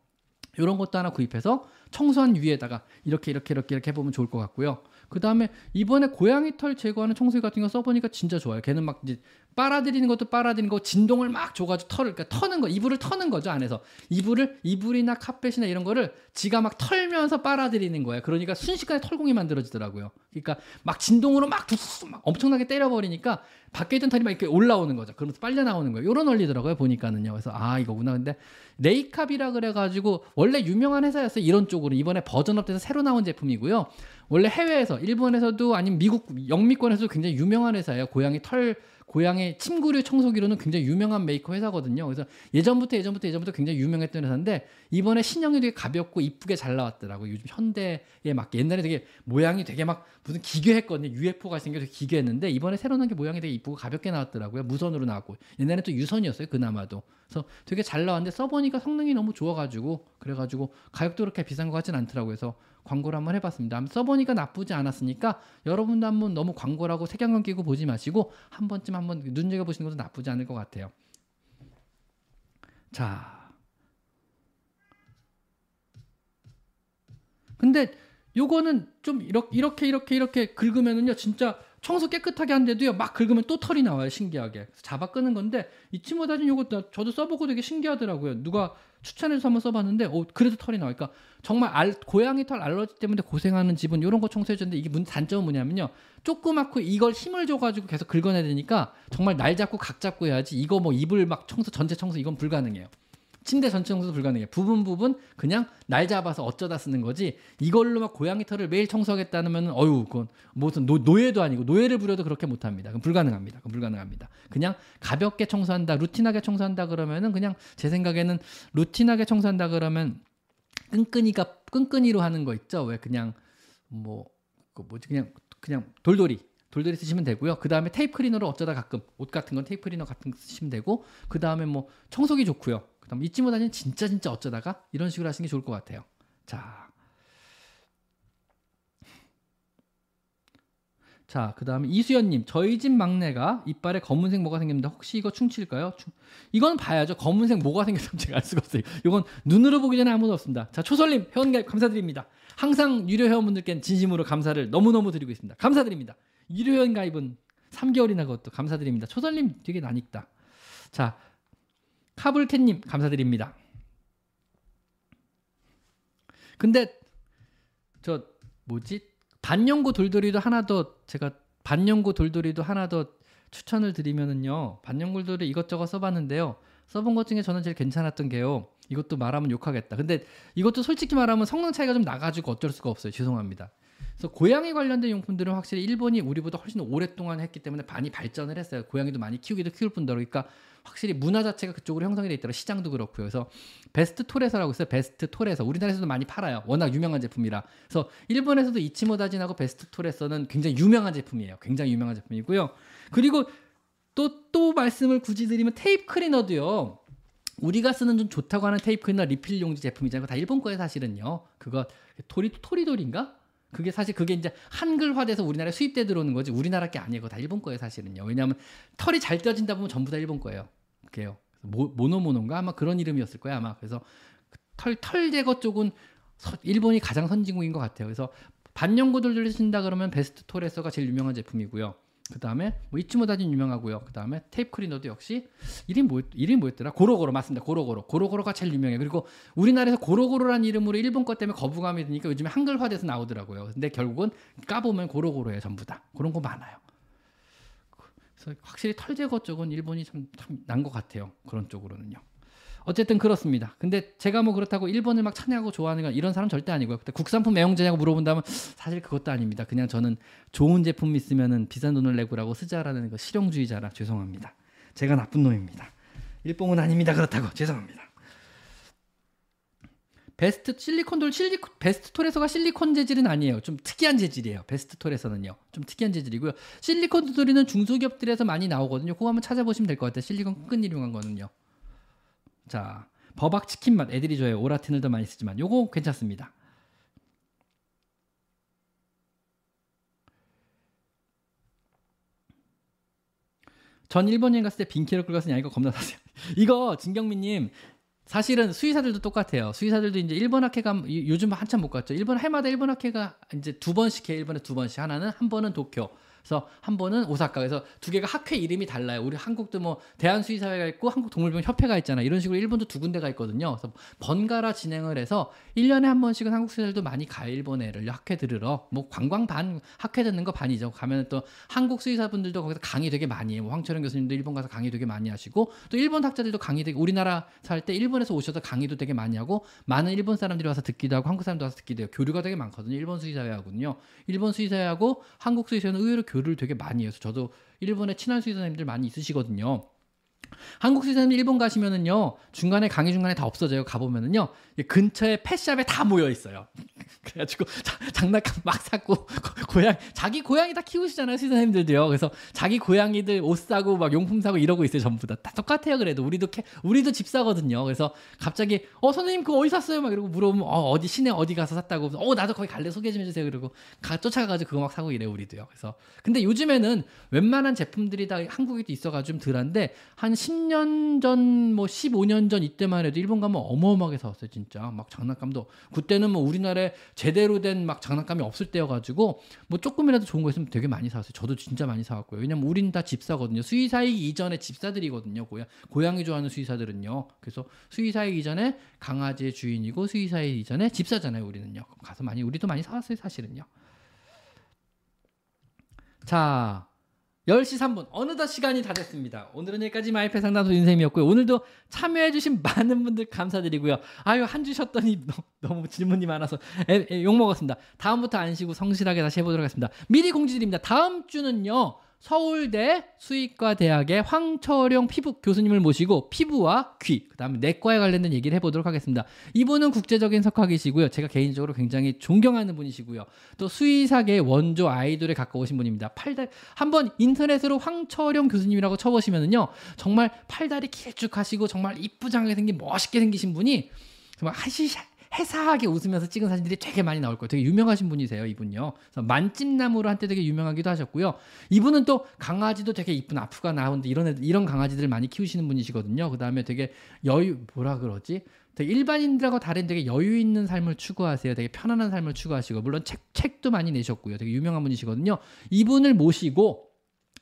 이런 것도 하나 구입해서 청소한 위에다가 이렇게 이렇게 이렇게 이렇게 해보면 좋을 것 같고요. 그 다음에 이번에 고양이 털 제거하는 청소기 같은 거 써보니까 진짜 좋아요. 걔는 막 이제 빨아들이는 것도 빨아들이는 거 진동을 막 줘가지고 털을 그러니까 터는 거 이불을 터는 거죠 안에서 이불을 이불이나 카펫이나 이런 거를 지가 막 털면서 빨아들이는 거예요. 그러니까 순식간에 털공이 만들어지더라고요. 그러니까 막 진동으로 막, 툭, 막 엄청나게 때려버리니까 밖에 있던 털이 막 이렇게 올라오는 거죠. 그러면서 빨려 나오는 거예요. 이런 원리더라고요 보니까는요. 그래서 아 이거구나. 근데 레이캅이라 그래가지고 원래 유명한 회사였어요. 이런 쪽으로 이번에 version up돼서 새로 나온 제품이고요. 원래 해외에서 일본에서도 아니면 미국 영미권에서도 굉장히 유명한 회사예요. 고양이 털 고양이 침구류 청소기로는 굉장히 유명한 메이커 회사거든요. 그래서 예전부터 예전부터 예전부터 굉장히 유명했던 회사인데 이번에 신형이 되게 가볍고 이쁘게 잘 나왔더라고요. 요즘 현대에 맞게 옛날에 되게 모양이 되게 막 무슨 기괴했거든요. UFO가 생겨서 기괴했는데 이번에 새로 나온 게 모양이 되게 이쁘고 가볍게 나왔더라고요. 무선으로 나왔고 옛날에 또 유선이었어요. 그나마도. 그래서 되게 잘 나왔는데 써보니까 성능이 너무 좋아가지고 그래가지고 가격도 그렇게 비싼 것 같진 않더라고요. 그래서 광고를 한번 해봤습니다. 한번 써보니까 나쁘지 않았으니까 여러분도 한번 너무 광고라고 색안경 끼고 보지 마시고 한 번쯤 한번 눈여겨 보시는 것도 나쁘지 않을 것 같아요. 자, 근데 요거는 좀 이렇게 이렇게 이렇게 이렇게 긁으면은요 진짜 청소 깨끗하게 한데도요 막 긁으면 또 털이 나와요 신기하게. 잡아 끄는 건데 이치모다진 요거 저도 써보고 되게 신기하더라고요. 누가 추천해서 한번 써봤는데 어 그래도 털이 나오니까 정말 알, 고양이 털 알러지 때문에 고생하는 집은 이런 거 청소해줬는데 이게 문 단점은 뭐냐면요 조그맣고 이걸 힘을 줘가지고 계속 긁어내야 되니까 정말 날 잡고 각 잡고 해야지 이거 뭐 이불 막 청소 전체 청소 이건 불가능해요 침대 전체 청소도 불가능해. 부분 부분 그냥 날 잡아서 어쩌다 쓰는 거지. 이걸로 막 고양이 털을 매일 청소하겠다면 어유 그건 무슨 노, 노예도 아니고 노예를 부려도 그렇게 못 합니다. 그건 불가능합니다. 그건 불가능합니다. 그냥 가볍게 청소한다, 루틴하게 청소한다 그러면은 그냥 제 생각에는 루틴하게 청소한다 그러면 끈끈이가 끈끈이로 하는 거 있죠. 왜 그냥 뭐 그 뭐지 그냥 그냥 돌돌이 돌돌이 쓰시면 되고요. 그 다음에 테이프 클리너로 어쩌다 가끔 옷 같은 건 테이프 클리너 같은 거 쓰시면 되고 그 다음에 뭐 청소기 좋고요. 그다음 잊지 못하는 진짜 진짜 어쩌다가 이런 식으로 하시는 게 좋을 것 같아요. 자. 자, 그 다음에 이수연님, 저희 집 막내가 이빨에 검은색 뭐가 생깁니다. 혹시 이거 충치일까요? 충... 이건 봐야죠. 검은색 뭐가 생겼으면 제가 알 수가 없어요. 이건 눈으로 보기 전에 아무도 없습니다. 자, 초설님, 회원가입 감사드립니다. 항상 유료 회원분들께 진심으로 감사를 너무너무 드리고 있습니다. 감사드립니다. 유료 회원가입은 3개월이나 그것도 감사드립니다. 초설님 되게 낯익다. 자, 카불캣님 감사드립니다. 근데 저 뭐지 반영구 돌돌이도 하나 더 제가 반영구 돌돌이도 하나 더 추천을 드리면은요 반영구 돌돌이 이것저것 써봤는데요 써본 것 중에 저는 제일 괜찮았던 게요. 이것도 말하면 욕하겠다. 근데 이것도 솔직히 말하면 성능 차이가 좀 나가지고 어쩔 수가 없어요. 죄송합니다. 그래서 고양이 관련된 용품들은 확실히 일본이 우리보다 훨씬 오랫동안 했기 때문에 많이 발전을 했어요. 고양이도 많이 키우기도 키울 뿐더러 그러니까 확실히 문화 자체가 그쪽으로 형성이 돼 있더라. 시장도 그렇고요. 그래서 베스트 톨에서라고 있어요. 베스트 톨에서 우리나라에서도 많이 팔아요. 워낙 유명한 제품이라. 그래서 일본에서도 이치모다진하고 베스트 톨에서는 굉장히 유명한 제품이에요. 굉장히 유명한 제품이고요. 그리고 또 또 말씀을 굳이 드리면 테이프 클리너도요. 우리가 쓰는 좀 좋다고 하는 테이프 클리너 리필 용지 제품이잖아요. 다 일본 거예요, 사실은요. 그거 토리 토리돌인가? 그게 사실 그게 이제 한글화돼서 우리나라에 수입돼 들어오는 거지 우리나라 게 아니에요. 다 일본 거예요, 사실은요. 왜냐하면 털이 잘 떼어진다 보면 전부 다 일본 거예요. 그게요. 모, 모노모노인가 아마 그런 이름이었을 거야 아마. 그래서 털 털 제거 쪽은 서, 일본이 가장 선진국인 것 같아요. 그래서 반영구들을 쓴다 그러면 베스트 톨에서가 제일 유명한 제품이고요. 그 다음에 뭐 이츠모다진 유명하고요. 그 다음에 테이프 클리너도 역시 이름 뭐 이름 뭐였더라? 고로고로 맞습니다. 고로고로 고로고로가 제일 유명해. 요 그리고 우리나라에서 고로고로란 이름으로 일본 것 때문에 거부감이 드니까 요즘에 한글화돼서 나오더라고요. 근데 결국은 까보면 고로고로예요. 전부 다 그런 거 많아요. 그래서 확실히 털 제거 쪽은 일본이 참 난 것 같아요. 그런 쪽으로는요. 어쨌든 그렇습니다. 근데 제가 뭐 그렇다고 일본을 막 찬양하고 좋아하는 건 이런 사람 절대 아니고요. 근데 국산품 애용제냐고 물어본다면 사실 그것도 아닙니다. 그냥 저는 좋은 제품 있으면은 비싼 돈을 내고라고 쓰자라는 거 실용주의자라 죄송합니다. 제가 나쁜 놈입니다. 일봉은 아닙니다. 그렇다고 죄송합니다. 베스트 실리콘돌 실리 베스트 톨에서가 실리콘 재질은 아니에요. 좀 특이한 재질이에요. 베스트 톨에서는요. 좀 특이한 재질이고요. 실리콘 도돌이는 중소기업들에서 많이 나오거든요. 그거 한번 찾아보시면 될 것 같아요. 실리콘 끈 이용한 거는요. 자, 버박 치킨 맛 애들이 좋아해요. 오라틴을 더 많이 쓰지만 요거 괜찮습니다. 전 일본 여행 갔을 때 빈키로 끌고 갔으니 이거 겁나 사세요. [LAUGHS] 이거 진경민님 사실은 수의사들도 똑같아요. 수의사들도 이제 일본 학회가 요즘 한참 못 갔죠. 일본 해마다 일본 학회가 이제 두 번씩 해 일본에 두 번씩 하나는 한 번은 도쿄, 그래서 한 번은 오사카. 그래서 두 개가 학회 이름이 달라요. 우리 한국도 뭐 대한수의사회가 있고 한국동물병 협회가 있잖아. 이런 식으로 일본도 두 군데가 있거든요. 그래서 번갈아 진행을 해서 1년에 한 번씩은 한국 수의사들도 많이 가 일본에를 학회 들으러 뭐 관광 반 학회 듣는 거 반이죠. 가면 또 한국 수의사분들도 거기서 강의 되게 많이 해요. 뭐 황철영 교수님도 일본 가서 강의 되게 많이 하시고 또 일본 학자들도 강의 되게 우리나라 살 때 일본에서 오셔서 강의도 되게 많이 하고 많은 일본 사람들이 와서 듣기도 하고 한국 사람도 와서 듣기도 해요. 교류가 되게 많거든요. 일본 수의사회하고는요. 일본 수의사회하고 한국 수의사회는 의외로 교류를 되게 많이 해서 저도 일본에 친한 수의사님들 많이 있으시거든요. 한국 수의사님 일본 가시면은요 중간에 강의 중간에 다 없어져요 가보면은요. 근처에 펫샵에 다 모여 있어요. [LAUGHS] 그래가지고 자, 장난감 막 사고 [LAUGHS] 고양 자기 고양이 다 키우시잖아요 수의사님들도요. 그래서 자기 고양이들 옷 사고 막 용품 사고 이러고 있어요 전부 다, 다 똑같아요 그래도. 우리도 캐, 우리도 집 사거든요. 그래서 갑자기 어 선생님 그거 어디 샀어요? 막 이러고 물어보면 어 어디 시내 어디 가서 샀다고. 어 나도 거기 갈래. 소개 좀 해주세요. 그러고 가 쫓아가가지고 그거 막 사고 이래 우리도요. 그래서. 근데 요즘에는 웬만한 제품들이 다 한국에도 있어가지고 좀 덜한데 한 10년 전, 뭐 15년 전 이때만 해도 일본 가면 어마어마하게 사왔어요, 진짜. 막 장난감도. 그때는 뭐 우리나라에 제대로 된 막 장난감이 없을 때여가지고 뭐 조금이라도 좋은 거 있으면 되게 많이 사왔어요. 저도 진짜 많이 사왔고요. 왜냐면 우린 다 집사거든요. 수의사이기 이전에 집사들이거든요. 고양, 고양이 좋아하는 수의사들은요. 그래서 수의사이기 이전에 강아지의 주인이고 수의사이기 이전에 집사잖아요, 우리는요. 가서 많이, 우리도 많이 사왔어요, 사실은요. 자, 10시 3분 어느덧 시간이 다 됐습니다. 오늘은 여기까지 마이페 상담소 윤쌤이었고요. 오늘도 참여해주신 [LAUGHS] 많은 분들 감사드리고요. 아유 한 주셨더니 [LAUGHS] 너무 질문이 많아서 욕 먹었습니다. 다음부터 안 쉬고 성실하게 다시 해보도록 하겠습니다. 미리 공지드립니다. 다음 주는요. 서울대 수의과 대학의 황철용 피부 교수님을 모시고 피부와 귀, 그다음에 내과에 관련된 얘기를 해보도록 하겠습니다. 이분은 국제적인 석학이시고요. 제가 개인적으로 굉장히 존경하는 분이시고요. 또 수의사계 원조 아이돌에 가까우신 분입니다. 팔달 한번 인터넷으로 황철용 교수님이라고 쳐보시면은요, 정말 팔다리 길쭉하시고 정말 이쁘장하게 생긴 멋있게 생기신 분이 정말 하시샤 해사하게 웃으면서 찍은 사진들이 되게 많이 나올 거예요. 되게 유명하신 분이세요, 이분요. 그래서 만찜나무로 한때 되게 유명하기도 하셨고요. 이분은 또 강아지도 되게 이쁜 아프가 나오는데 이런 애들, 이런 강아지들 많이 키우시는 분이시거든요. 그 다음에 되게 여유 뭐라 그러지? 되게 일반인들하고 다른 되게 여유 있는 삶을 추구하세요. 되게 편안한 삶을 추구하시고 물론 책 책도 많이 내셨고요. 되게 유명한 분이시거든요. 이분을 모시고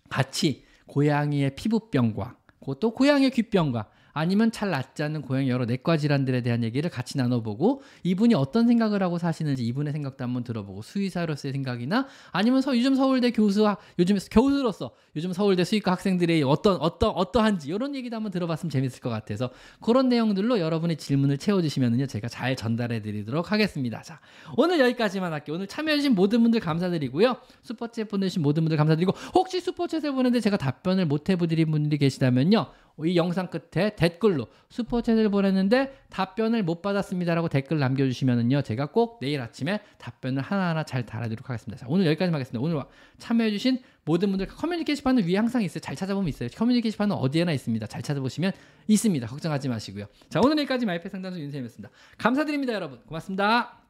같이 고양이의 피부병과 또 고양이의 귀병과 아니면 잘 낫지 않는 고양이 여러 내과 질환들에 대한 얘기를 같이 나눠보고 이분이 어떤 생각을 하고 사시는지 이분의 생각도 한번 들어보고 수의사로서의 생각이나 아니면 서, 요즘 서울대 교수 요즘 교수로서 요즘 서울대 수의과 학생들의 어떤 어떤 어떠한지 이런 얘기도 한번 들어봤으면 재밌을 것 같아서 그런 내용들로 여러분의 질문을 채워주시면은요 제가 잘 전달해드리도록 하겠습니다. 자 오늘 여기까지만 할게요. 오늘 참여해주신 모든 분들 감사드리고요. Super Chat 보내주신 모든 분들 감사드리고 혹시 Super Chat을 보냈는데 제가 답변을 못 해드린 분들이 계시다면요. 이 영상 끝에 댓글로 Super Chat을 보냈는데 답변을 못 받았습니다라고 댓글 남겨주시면은요 제가 꼭 내일 아침에 답변을 하나하나 잘 달아드리도록 하겠습니다. 자, 오늘 여기까지 하겠습니다. 오늘 참여해주신 모든 분들 커뮤니티 게시판은 위에 항상 있어요. 잘 찾아보면 있어요. 커뮤니티 게시판은 어디에나 있습니다. 잘 찾아보시면 있습니다. 걱정하지 마시고요. 자 오늘 여기까지 마이페 상담소 윤쌤이었습니다. 감사드립니다 여러분. 고맙습니다.